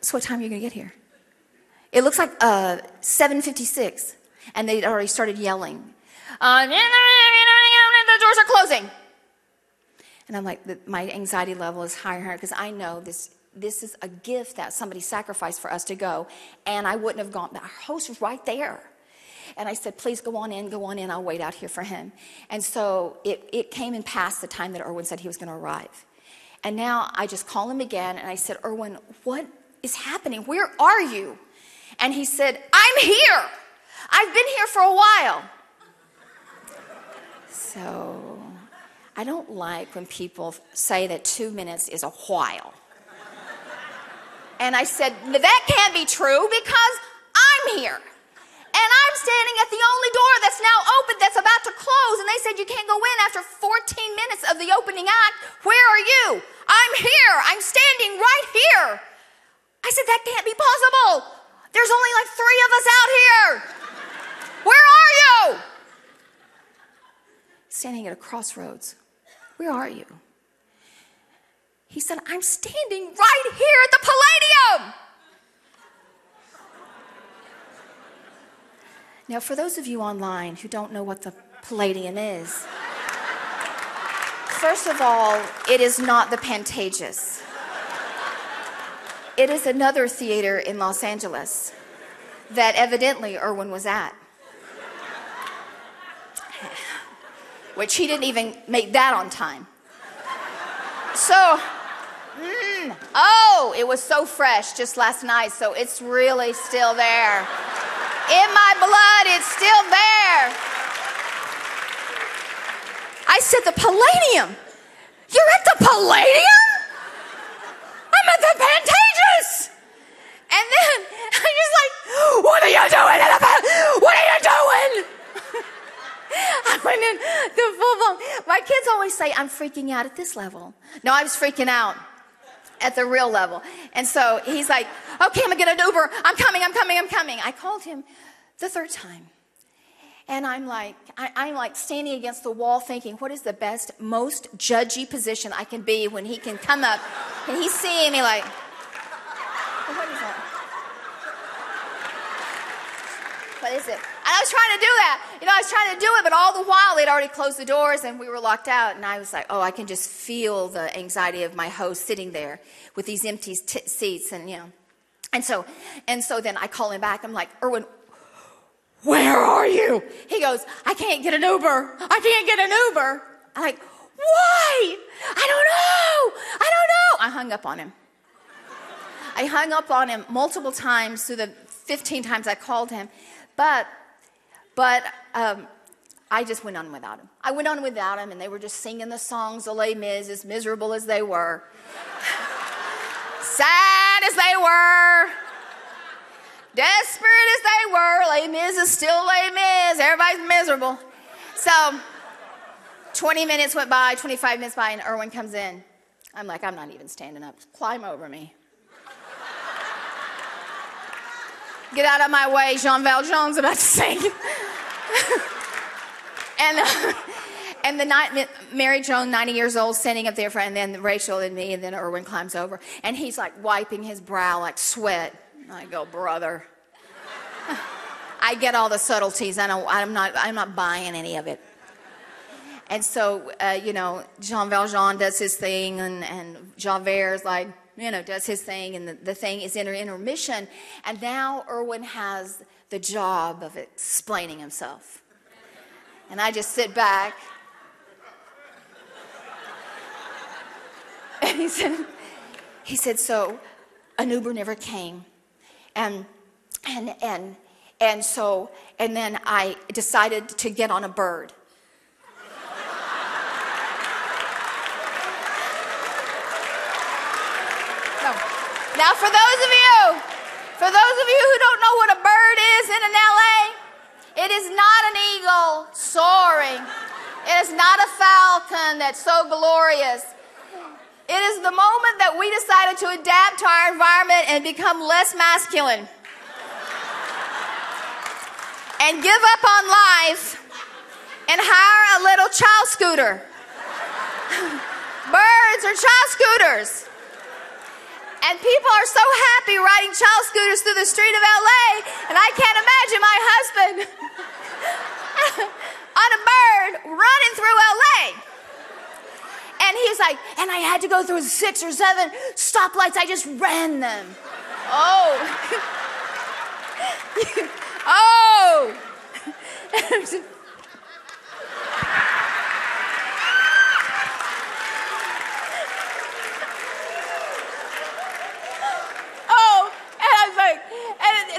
So what time are you going to get here? It looks like uh, 7.56. And they'd already started yelling. Uh, the doors are closing. And I'm like, my anxiety level is higher and higher because I know this this is a gift that somebody sacrificed for us to go. And I wouldn't have gone, our host was right there. And I said, please go on in, go on in. I'll wait out here for him. And so it, it came and passed the time that Erwin said he was going to arrive. And now I just call him again and I said, Erwin, what is happening? Where are you? And he said, I'm here. I've been here for a while. So I don't like when people say that two minutes is a while. And I said, That can't be true because I'm here. And I'm standing at the only door that's now open that's about to close. And they said, You can't go in after 14 minutes of the opening act. Where are you? I'm here. I'm standing right here. I said, That can't be possible. There's only like three of us out here. Where are you? Standing at a crossroads. Where are you? He said, I'm standing right here at the Palladium. Now, for those of you online who don't know what the Palladium is, first of all, it is not the Pantages. It is another theater in Los Angeles that evidently Erwin was at. Which he didn't even make that on time. So, Mm. Oh, it was so fresh just last night, so it's really still there. In my blood, it's still there. I said, The Palladium? You're at the Palladium? I'm at the Pantages. And then [LAUGHS] I'm just like, What are you doing? What are you doing? [LAUGHS] I went in the full blown. My kids always say I'm freaking out at this level. No, I was freaking out at the real level. And so he's like, okay, I'm gonna get an Uber. I'm coming, I'm coming, I'm coming. I called him the third time. And I'm like, I, am like standing against the wall thinking, what is the best, most judgy position I can be when he can come up and he's seeing me like, what is that? What is it? And I was trying to do that. You know, I was trying to do it, but all the while they'd already closed the doors and we were locked out. And I was like, oh, I can just feel the anxiety of my host sitting there with these empty t- seats and, you know. And so, and so then I call him back. I'm like, Erwin, where are you? He goes, I can't get an Uber. I can't get an Uber. I'm like, why? I don't know. I don't know. I hung up on him. I hung up on him multiple times through the 15 times I called him. But But um, I just went on without him. I went on without him, and they were just singing the songs of Les Mis, as miserable as they were, [LAUGHS] sad as they were, desperate as they were. Les Mis is still Les Mis. Everybody's miserable. So 20 minutes went by, 25 minutes by, and Erwin comes in. I'm like, I'm not even standing up. Climb over me. Get out of my way, Jean Valjean's about to sing. [LAUGHS] and uh, and the night, Mary Joan, 90 years old, standing up there, and then Rachel and me, and then Erwin climbs over, and he's like wiping his brow like sweat. I go, brother. [LAUGHS] I get all the subtleties. I don't, I'm not, I'm not buying any of it. And so, uh, you know, Jean Valjean does his thing, and, and Javert's like, you know, does his thing, and the, the thing is in intermission. And now Erwin has the job of explaining himself. And I just sit back. And [LAUGHS] he said, he said, so an Uber never came. And, and, and, and so, and then I decided to get on a bird. No. Now, for those of you, for those of you who don't know what a bird is in an LA, it is not an eagle soaring. It is not a falcon that's so glorious. It is the moment that we decided to adapt to our environment and become less masculine. and give up on life and hire a little child scooter. [LAUGHS] Birds are child scooters. And people are so happy riding child scooters through the street of LA, and I can't imagine my husband [LAUGHS] on a bird running through LA. And he's like, and I had to go through six or seven stoplights, I just ran them. Oh. [LAUGHS] oh. [LAUGHS]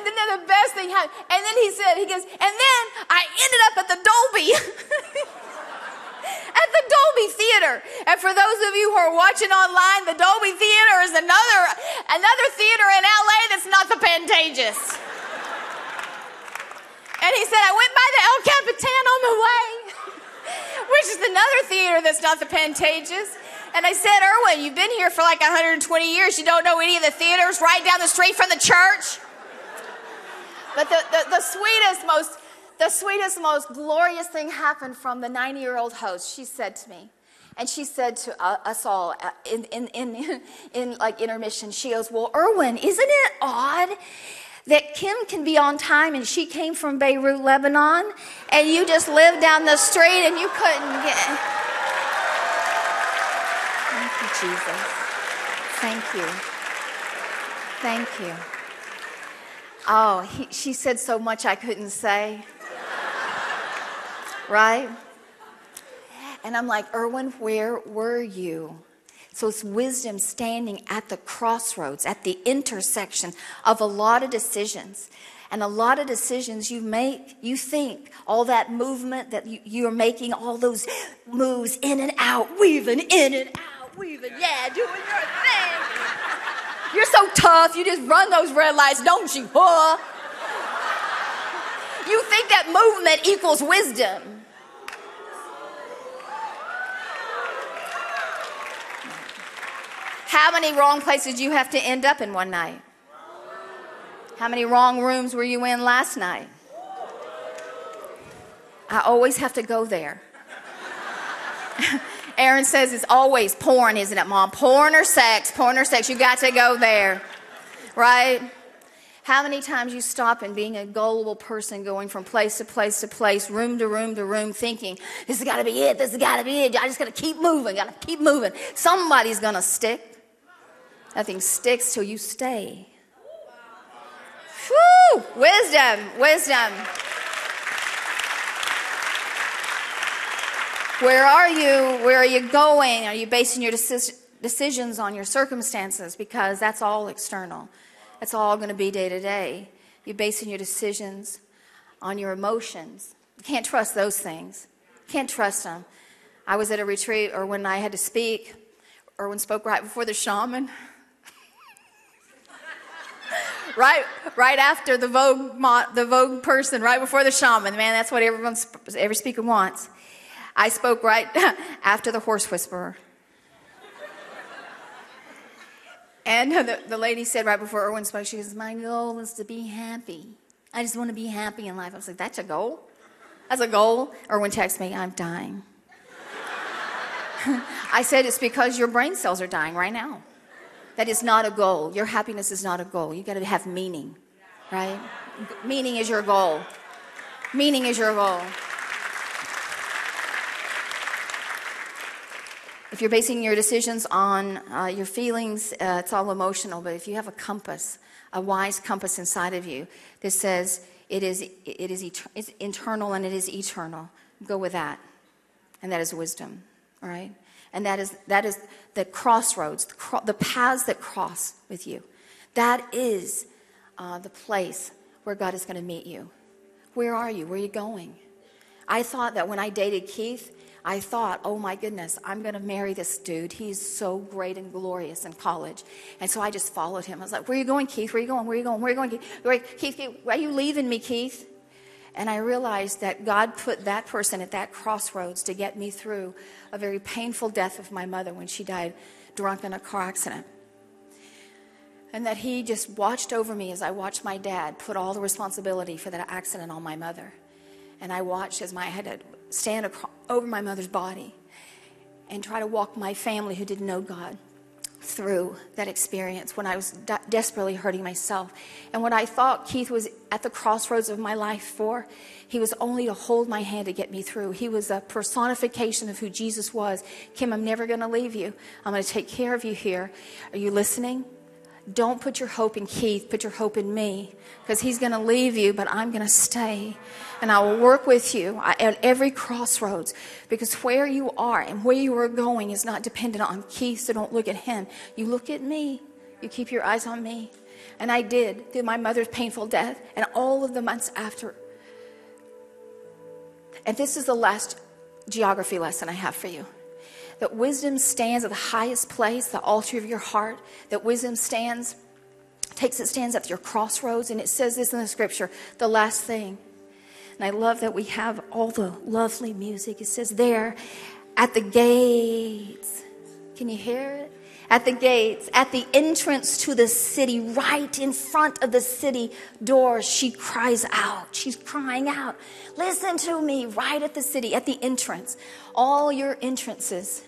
the best thing happened. And then he said, he goes, and then I ended up at the Dolby. [LAUGHS] at the Dolby Theater. And for those of you who are watching online, the Dolby Theater is another another theater in LA that's not the Pantages. and he said, I went by the El Capitan on the way, [LAUGHS] which is another theater that's not the Pantages. And I said, Erwin, you've been here for like 120 years. You don't know any of the theaters right down the street from the church? But the, the, the sweetest, most, the sweetest, most glorious thing happened from the 90 year old host. She said to me, and she said to uh, us all uh, in, in, in, [LAUGHS] in like intermission, she goes, Well, Erwin, isn't it odd? that Kim can be on time and she came from Beirut, Lebanon, and you just lived down the street and you couldn't get. [LAUGHS] Thank you, Jesus. Thank you. Thank you. Oh, he, she said so much I couldn't say. right? And I'm like, Erwin, where were you? So it's wisdom standing at the crossroads, at the intersection of a lot of decisions. And a lot of decisions you make, you think all that movement that you, you're making, all those moves in and out, weaving in and out, weaving, yeah, doing your thing. You're so tough. You just run those red lights, don't you? Huh? You think that movement equals wisdom. How many wrong places you have to end up in one night? How many wrong rooms were you in last night? I always have to go there. [LAUGHS] Aaron says it's always porn, isn't it, Mom? Porn or sex, porn or sex. You got to go there, right? How many times you stop and being a gullible person going from place to place to place, room to room to room, thinking, this has got to be it, this has got to be it. I just got to keep moving, got to keep moving. Somebody's going to stick. Nothing sticks till you stay. Whew! Wisdom, wisdom. Where are you? Where are you going? Are you basing your decisions on your circumstances? Because that's all external. That's all going to be day to day. You're basing your decisions on your emotions. You can't trust those things. You Can't trust them. I was at a retreat, or when I had to speak, Erwin spoke right before the shaman. [LAUGHS] right, right after the Vogue, the Vogue person, right before the shaman. Man, that's what everyone, every speaker wants. I spoke right [LAUGHS] after the horse whisperer. And the, the lady said right before Erwin spoke, she goes, My goal is to be happy. I just want to be happy in life. I was like, That's a goal? That's a goal? Erwin texts me, I'm dying. [LAUGHS] I said, It's because your brain cells are dying right now. That is not a goal. Your happiness is not a goal. You got to have meaning, right? meaning is your goal. Meaning is your goal. If you're basing your decisions on uh, your feelings, uh, it's all emotional. But if you have a compass, a wise compass inside of you that says it is, it is it's internal and it is eternal, go with that. And that is wisdom, all right? And that is, that is the crossroads, the, cro- the paths that cross with you. That is uh, the place where God is going to meet you. Where are you? Where are you going? I thought that when I dated Keith, I thought, oh my goodness, I'm going to marry this dude. He's so great and glorious in college. And so I just followed him. I was like, where are you going, Keith? Where are you going? Where are you going? Where are you going, Keith? Where, Keith, Keith why are you leaving me, Keith? And I realized that God put that person at that crossroads to get me through a very painful death of my mother when she died drunk in a car accident. And that He just watched over me as I watched my dad put all the responsibility for that accident on my mother. And I watched as my, I had to stand across, over my mother's body and try to walk my family who didn't know God through that experience when I was de- desperately hurting myself. And what I thought Keith was at the crossroads of my life for, he was only to hold my hand to get me through. He was a personification of who Jesus was. Kim, I'm never going to leave you. I'm going to take care of you here. Are you listening? Don't put your hope in Keith, put your hope in me because he's going to leave you, but I'm going to stay. And I will work with you at every crossroads because where you are and where you are going is not dependent on Keith, so don't look at him. You look at me, you keep your eyes on me. And I did through my mother's painful death and all of the months after. And this is the last geography lesson I have for you that wisdom stands at the highest place, the altar of your heart, that wisdom stands, takes its stands at your crossroads. And it says this in the scripture the last thing. And I love that we have all the lovely music. It says there at the gates. Can you hear it? At the gates, at the entrance to the city, right in front of the city doors, she cries out. She's crying out. Listen to me, right at the city, at the entrance. All your entrances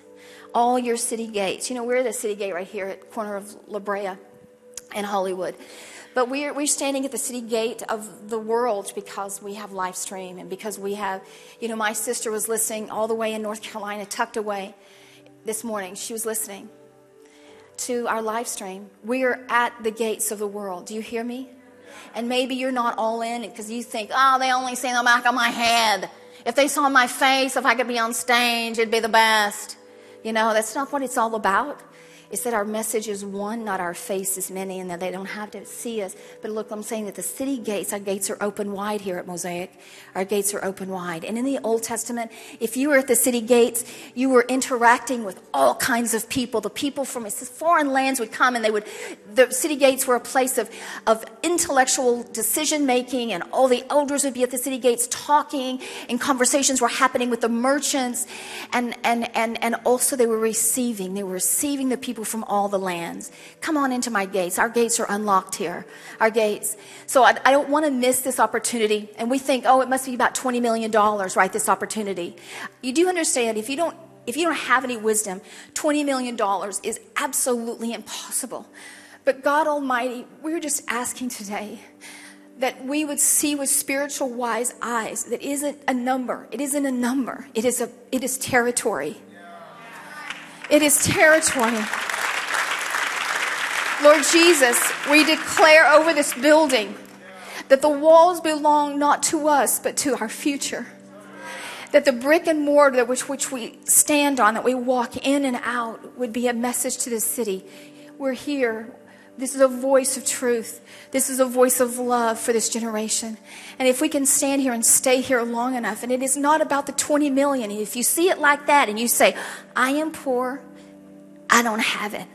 all your city gates. You know, we're at the city gate right here at corner of La Brea and Hollywood. But we're, we're standing at the city gate of the world because we have live stream and because we have, you know, my sister was listening all the way in North Carolina, tucked away this morning. She was listening to our live stream. We are at the gates of the world. Do you hear me? And maybe you're not all in because you think, oh, they only see the back of my head. If they saw my face, if I could be on stage, it'd be the best. You know, that's not what it's all about is that our message is one, not our face is many, and that they don't have to see us. But look, I'm saying that the city gates, our gates are open wide here at Mosaic. Our gates are open wide. And in the Old Testament, if you were at the city gates, you were interacting with all kinds of people. The people from foreign lands would come and they would, the city gates were a place of, of intellectual decision making, and all the elders would be at the city gates talking, and conversations were happening with the merchants, and, and, and, and also they were receiving. They were receiving the people people from all the lands. Come on into my gates. Our gates are unlocked here. Our gates. So I, I don't want to miss this opportunity. And we think, oh, it must be about $20 million, right? This opportunity. You do understand if you don't if you don't have any wisdom, $20 million is absolutely impossible. But God Almighty, we're just asking today that we would see with spiritual wise eyes that isn't a number. It isn't a number. It is a it is territory. It is territory. Lord Jesus, we declare over this building that the walls belong not to us, but to our future. That the brick and mortar which, which we stand on, that we walk in and out, would be a message to the city. We're here This is a voice of truth. This is a voice of love for this generation. And if we can stand here and stay here long enough, and it is not about the 20 million, if you see it like that and you say, I am poor, I don't have it.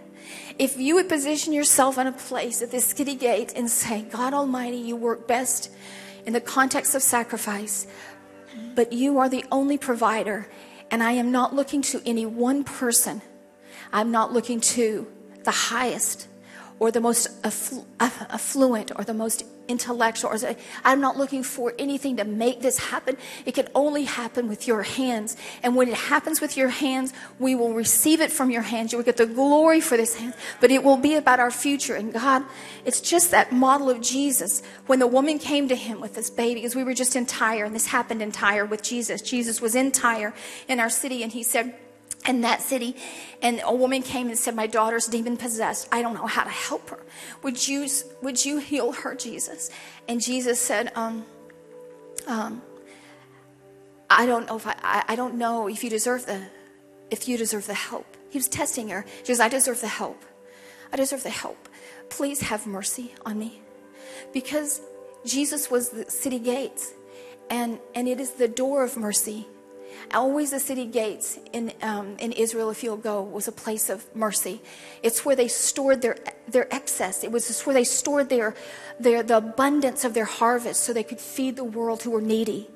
If you would position yourself in a place at this city gate and say, God Almighty, you work best in the context of sacrifice, but you are the only provider, and I am not looking to any one person. I'm not looking to the highest or the most afflu- affluent or the most intellectual. Or I'm not looking for anything to make this happen. It can only happen with your hands. And when it happens with your hands, we will receive it from your hands. You will get the glory for this hand, but it will be about our future. And God, it's just that model of Jesus. When the woman came to him with this baby, because we were just in Tyre, and this happened in Tyre with Jesus. Jesus was in Tyre in our city, and he said, in that city and a woman came and said my daughter's demon possessed i don't know how to help her. Would you would you heal her jesus? And jesus said um, um, i don't know if I, I, I don't know if you deserve the if you deserve the help. He was testing her. She goes i deserve the help. I deserve the help. Please have mercy on me. Because jesus was the city gates and and it is the door of mercy Always the city gates in, um, in Israel, if you'll go, was a place of mercy. It's where they stored their, their excess. It was where they stored their, their, the abundance of their harvest so they could feed the world who were needy.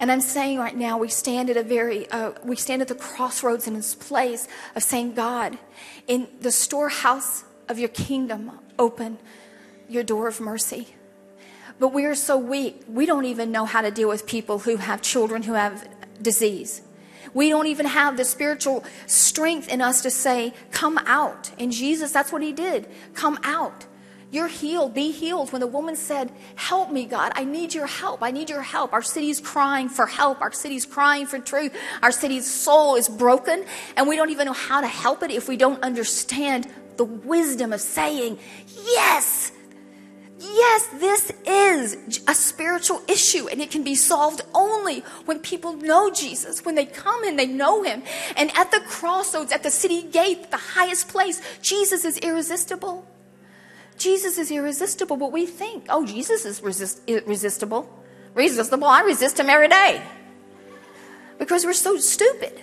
And I'm saying right now, we stand at a very, uh, we stand at the crossroads in this place of saying, God, in the storehouse of your kingdom, open your door of mercy. But we are so weak, we don't even know how to deal with people who have children who have disease. We don't even have the spiritual strength in us to say, Come out. And Jesus, that's what he did. Come out. You're healed. Be healed. When the woman said, Help me, God, I need your help. I need your help. Our city's crying for help. Our city's crying for truth. Our city's soul is broken, and we don't even know how to help it if we don't understand the wisdom of saying, Yes, Yes, this is a spiritual issue and it can be solved only when people know Jesus, when they come and they know him. And at the crossroads, at the city gate, the highest place, Jesus is irresistible. Jesus is irresistible, but we think, oh, Jesus is resist- irresistible. Resistible. I resist him every day. Because we're so stupid.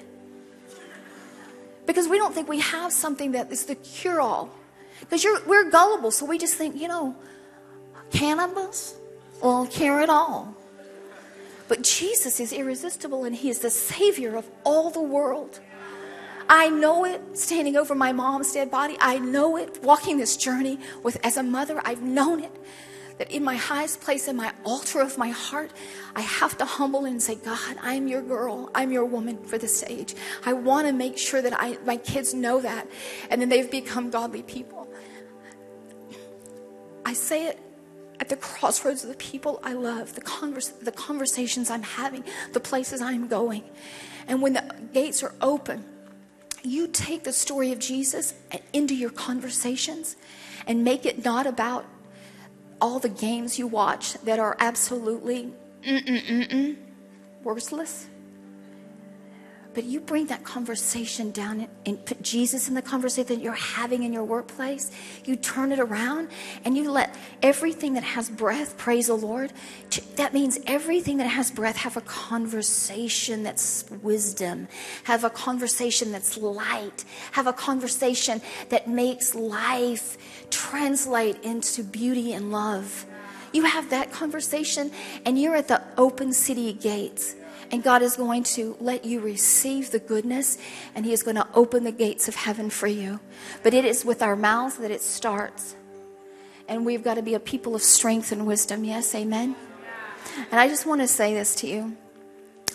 Because we don't think we have something that is the cure all. Because we're gullible, so we just think, you know, cannabis won't care at all. But Jesus is irresistible and He is the Savior of all the world. I know it standing over my mom's dead body. I know it walking this journey with as a mother. I've known it that in my highest place in my altar of my heart, I have to humble and say, God, I'm your girl. I'm your woman for this age. I want to make sure that I, my kids know that. And then they've become godly people. I say it at the crossroads of the people I love, the, converse, the conversations I'm having, the places I'm going. And when the gates are open, you take the story of Jesus into your conversations and make it not about all the games you watch that are absolutely mm-mm-mm-mm, worthless but you bring that conversation down and put Jesus in the conversation that you're having in your workplace. You turn it around and you let everything that has breath praise the Lord. That means everything that has breath have a conversation that's wisdom, have a conversation that's light, have a conversation that makes life translate into beauty and love. You have that conversation and you're at the open city gates and God is going to let you receive the goodness, and He is going to open the gates of heaven for you. But it is with our mouths that it starts. And we've got to be a people of strength and wisdom. Yes, amen. And I just want to say this to you.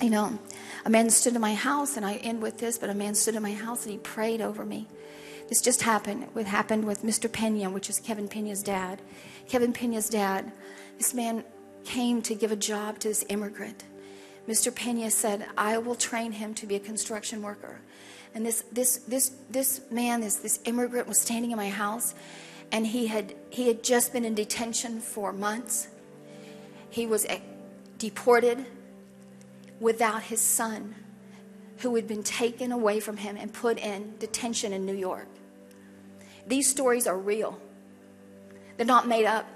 You know, a man stood in my house, and I end with this, but a man stood in my house and he prayed over me. This just happened. It happened with Mr. Pena, which is Kevin Pena's dad. Kevin Pena's dad, this man came to give a job to this immigrant. Mr. Pena said, I will train him to be a construction worker. And this, this, this, this man, this, this immigrant, was standing in my house, and he had, he had just been in detention for months. He was deported without his son, who had been taken away from him and put in detention in New York. These stories are real. They're not made up.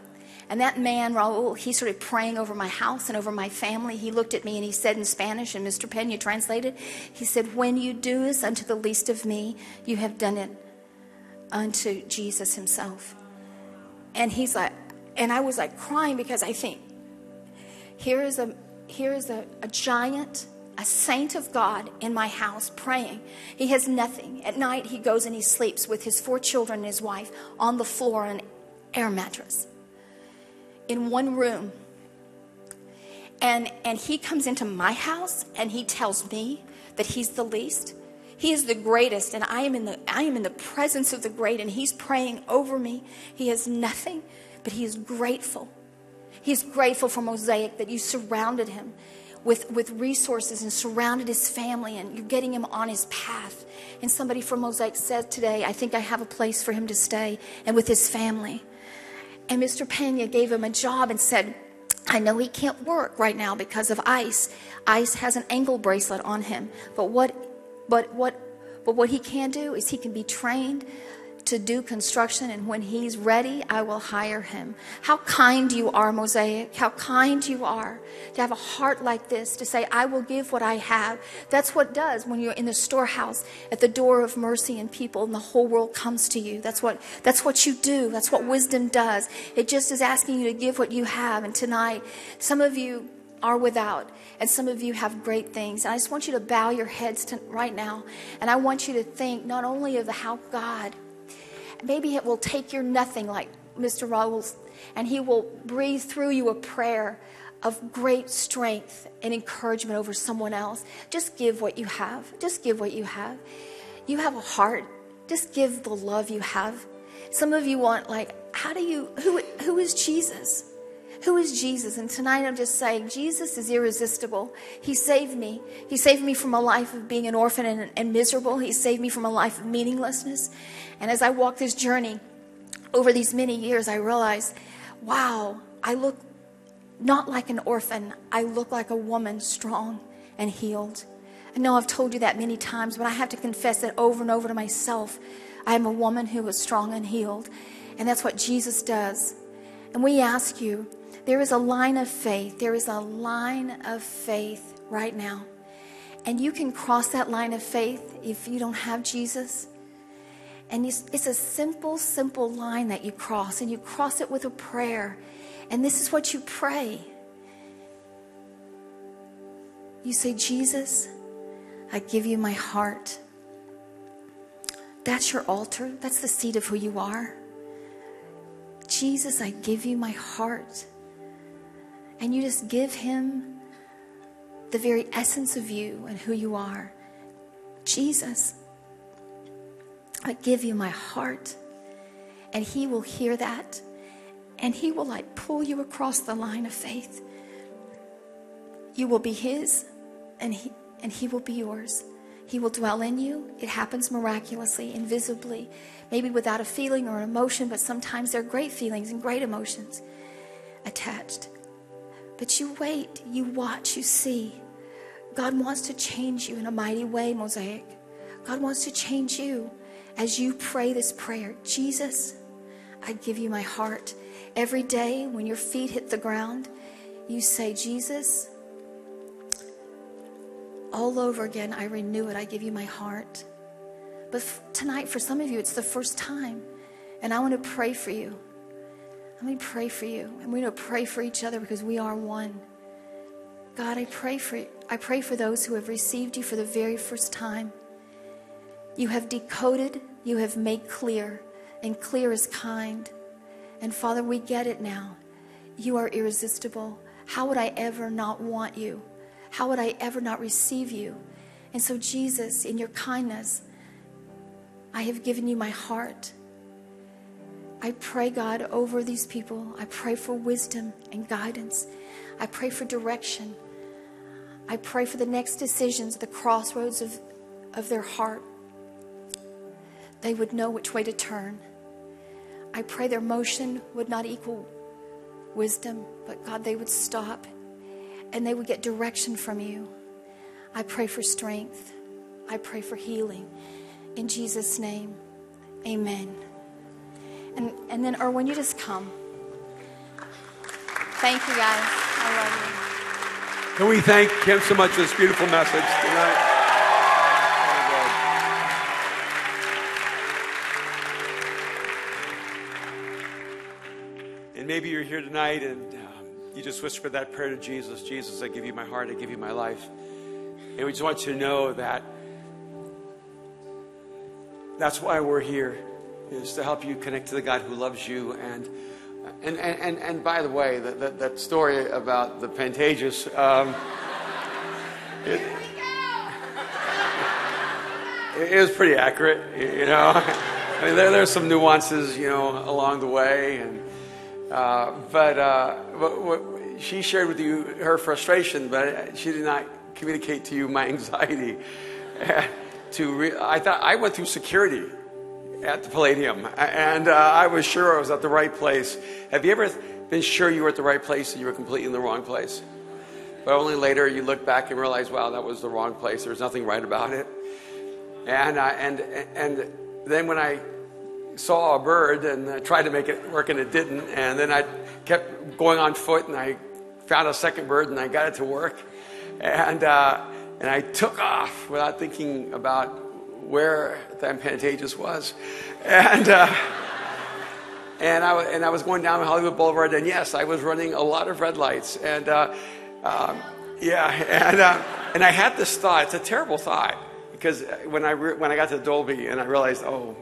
And that man, Raul, he started praying over my house and over my family. He looked at me and he said in Spanish, and Mr. Pena translated, he said, When you do this unto the least of me, you have done it unto Jesus himself. And he's like, and I was like crying because I think, here is a here is a, a giant a saint of God in my house praying. He has nothing. At night, he goes and he sleeps with his four children and his wife on the floor on an air mattress in one room. And, and he comes into my house and he tells me that he's the least. He is the greatest, and I am in the I am in the presence of the great, and he's praying over me. He has nothing, but he is grateful. He's grateful for Mosaic that you surrounded him with, with resources and surrounded his family, and you're getting him on his path. And somebody from Mosaic said today, I think I have a place for him to stay and with his family. And Mr. Pena gave him a job and said, I know he can't work right now because of ice. Ice has an ankle bracelet on him. But what but what but what he can do is he can be trained to do construction, and when he's ready, I will hire him. How kind you are, Mosaic. How kind you are to have a heart like this, to say, I will give what I have. That's what does when you're in the storehouse at the door of mercy and people and the whole world comes to you. That's what, that's what you do. That's what wisdom does. It just is asking you to give what you have. And tonight, some of you are without, and some of you have great things. And I just want you to bow your heads to, right now, and I want you to think not only of the how God maybe it will take your nothing like Mr. Raul's, and he will breathe through you a prayer of great strength and encouragement over someone else. Just give what you have. Just give what you have. You have a heart. Just give the love you have. Some of you want like, how do you who who is Jesus? Who is Jesus? And tonight I'm just saying, Jesus is irresistible. He saved me. He saved me from a life of being an orphan and, and miserable. He saved me from a life of meaninglessness. And as I walk this journey over these many years, I realize, wow, I look not like an orphan. I look like a woman, strong and healed. I know I've told you that many times, but I have to confess that over and over to myself. I am a woman who is strong and healed. And that's what Jesus does. And we ask you, there is a line of faith. There is a line of faith right now. And you can cross that line of faith if you don't have Jesus. And it's, a simple, simple line that you cross, and you cross it with a prayer. And this is what you pray you say, Jesus, I give you my heart. That's your altar, that's the seat of who you are. Jesus, I give you my heart and you just give Him the very essence of you and who you are. Jesus, I give you my heart. And He will hear that. And He will like pull you across the line of faith. You will be His, and He, and he will be yours. He will dwell in you. It happens miraculously, invisibly, maybe without a feeling or an emotion, but sometimes there are great feelings and great emotions attached. But you wait, you watch, you see. God wants to change you in a mighty way, Mosaic. God wants to change you as you pray this prayer Jesus, I give you my heart. Every day when your feet hit the ground, you say, Jesus, all over again, I renew it. I give you my heart. But f- tonight, for some of you, it's the first time. And I want to pray for you. Let me pray for you. And we're going to pray for each other because we are one. God, I pray for I pray for those who have received you for the very first time. You have decoded, you have made clear, and clear is kind. And Father, we get it now. You are irresistible. How would I ever not want you? How would I ever not receive you? And so, Jesus, in your kindness, I have given you my heart. I pray, God, over these people. I pray for wisdom and guidance. I pray for direction. I pray for the next decisions, the crossroads of, of their heart. They would know which way to turn. I pray their motion would not equal wisdom, but God, they would stop and they would get direction from you. I pray for strength. I pray for healing. In Jesus' name, amen. And, and then, Erwin, you just come. Thank you, guys. I love you. Can we thank Kim so much for this beautiful message tonight? And maybe you're here tonight and um, you just whisper that prayer to Jesus Jesus, I give you my heart, I give you my life. And we just want you to know that that's why we're here, is to help you connect to the God who loves you. And, and, and, and, and by the way, that, that, that story about the Pantages. Um, [LAUGHS] it, it is pretty accurate, you know. [LAUGHS] I mean, there, there's some nuances, you know, along the way, and uh, but, uh, but what, she shared with you her frustration, but she did not communicate to you my [LAUGHS] anxiety. to re- I thought I went through security at the Palladium, and uh, I was sure I was at the right place. Have you ever been sure you were at the right place and you were completely in the wrong place? But only later you look back and realize, wow, that was the wrong place. There was nothing right about it. And uh, and and then when I saw a bird and uh, tried to make it work and it didn't, and then I kept going on foot and I found a second bird and I got it to work, and. Uh, and I took off without thinking about where that was. And, uh, and, I, and I was going down Hollywood Boulevard, and yes, I was running a lot of red lights. And uh, um, yeah, [LAUGHS] and, uh, and I had this thought. It's a terrible thought because when I, re- when I got to Dolby and I realized, oh,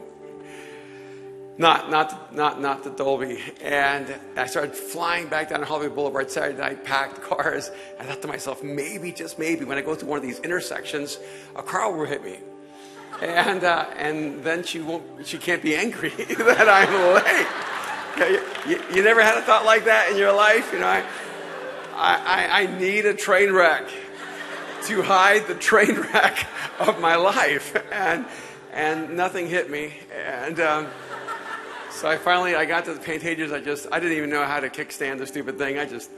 not, not, not, not the Dolby. And I started flying back down Hollywood Boulevard Saturday night, packed cars. I thought to myself, maybe, just maybe, when I go through one of these intersections, a car will hit me. [LAUGHS] And, uh, and then she, won't, she can't be angry [LAUGHS] that I'm late. You, you, never had a thought like that in your life? You know, I, I, I need a train wreck to hide the train [LAUGHS] wreck of my life. And, and nothing hit me. And... Um, so I finally, I got to the paint Pantages. I just, I didn't even know how to kickstand the stupid thing. I just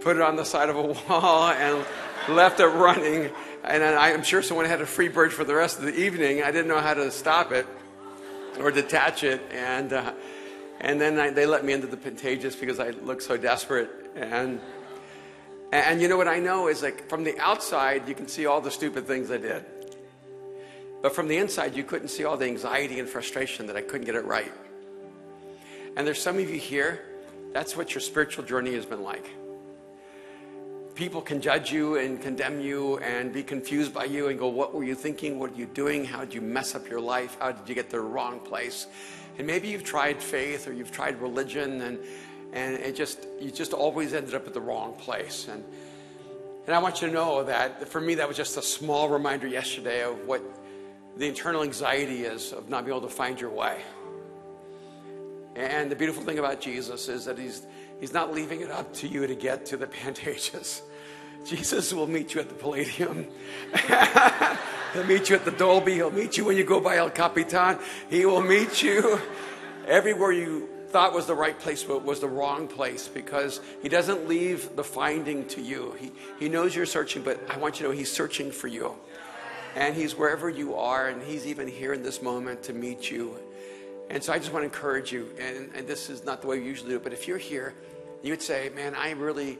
put it on the side of a wall and left it running. And I'm sure someone had a free bird for the rest of the evening. I didn't know how to stop it or detach it. And, uh, and then I, they let me into the Pantages because I looked so desperate. And, and you know what I know is like from the outside, you can see all the stupid things I did. But from the inside, you couldn't see all the anxiety and frustration that I couldn't get it right. And there's some of you here, that's what your spiritual journey has been like. People can judge you and condemn you and be confused by you and go, What were you thinking? What are you doing? How did you mess up your life? How did you get to the wrong place? And maybe you've tried faith or you've tried religion and, and it just, you just always ended up at the wrong place. And, and I want you to know that for me, that was just a small reminder yesterday of what the internal anxiety is of not being able to find your way. And the beautiful thing about Jesus is that he's, he's not leaving it up to you to get to the [LAUGHS] Pantages. Jesus will meet you at the Palladium. [LAUGHS] He'll meet you at the Dolby. He'll meet you when you go by El Capitan. He will meet you everywhere you thought was the right place, but was the wrong place because he doesn't leave the finding to you. He, he knows you're searching, but I want you to know he's searching for you. And He's wherever you are, and He's even here in this moment to meet you. And so I just want to encourage you, and, and this is not the way we usually do it, but if you're here, you would say, Man, I really.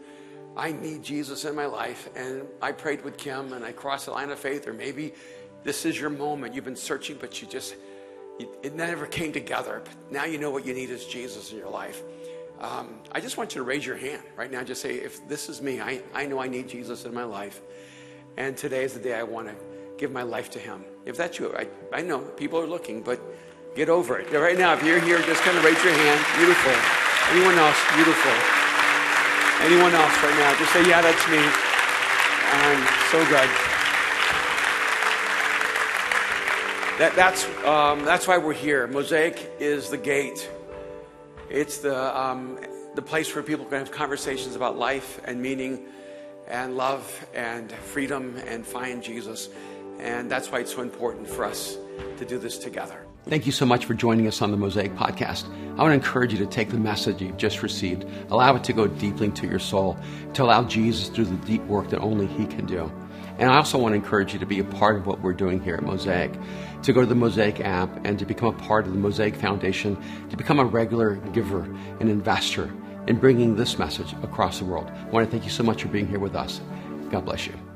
I need Jesus in my life, and I prayed with Kim, and I crossed the line of faith, or maybe this is your moment. You've been searching, but you just, it never came together. But now you know what you need is Jesus in your life. Um, I just want you to raise your hand right now. Just say, if this is me, I, I know I need Jesus in my life. And today is the day I want to give my life to Him. If that's you, I, I know people are looking, but get over it. Right now, if you're here, just kind of raise your hand. Beautiful. Anyone else? Beautiful. Anyone else right now? Just say, yeah, that's me. I'm so good. That, that's, um, that's why we're here. Mosaic is the gate. It's the, um, the place where people can have conversations about life and meaning and love and freedom and find Jesus. And that's why it's so important for us to do this together. Thank you so much for joining us on the Mosaic Podcast. I want to encourage you to take the message you've just received, allow it to go deeply into your soul, to allow Jesus to do the deep work that only He can do. And I also want to encourage you to be a part of what we're doing here at Mosaic, to go to the Mosaic app and to become a part of the Mosaic Foundation, to become a regular giver and investor in bringing this message across the world. I want to thank you so much for being here with us. God bless you.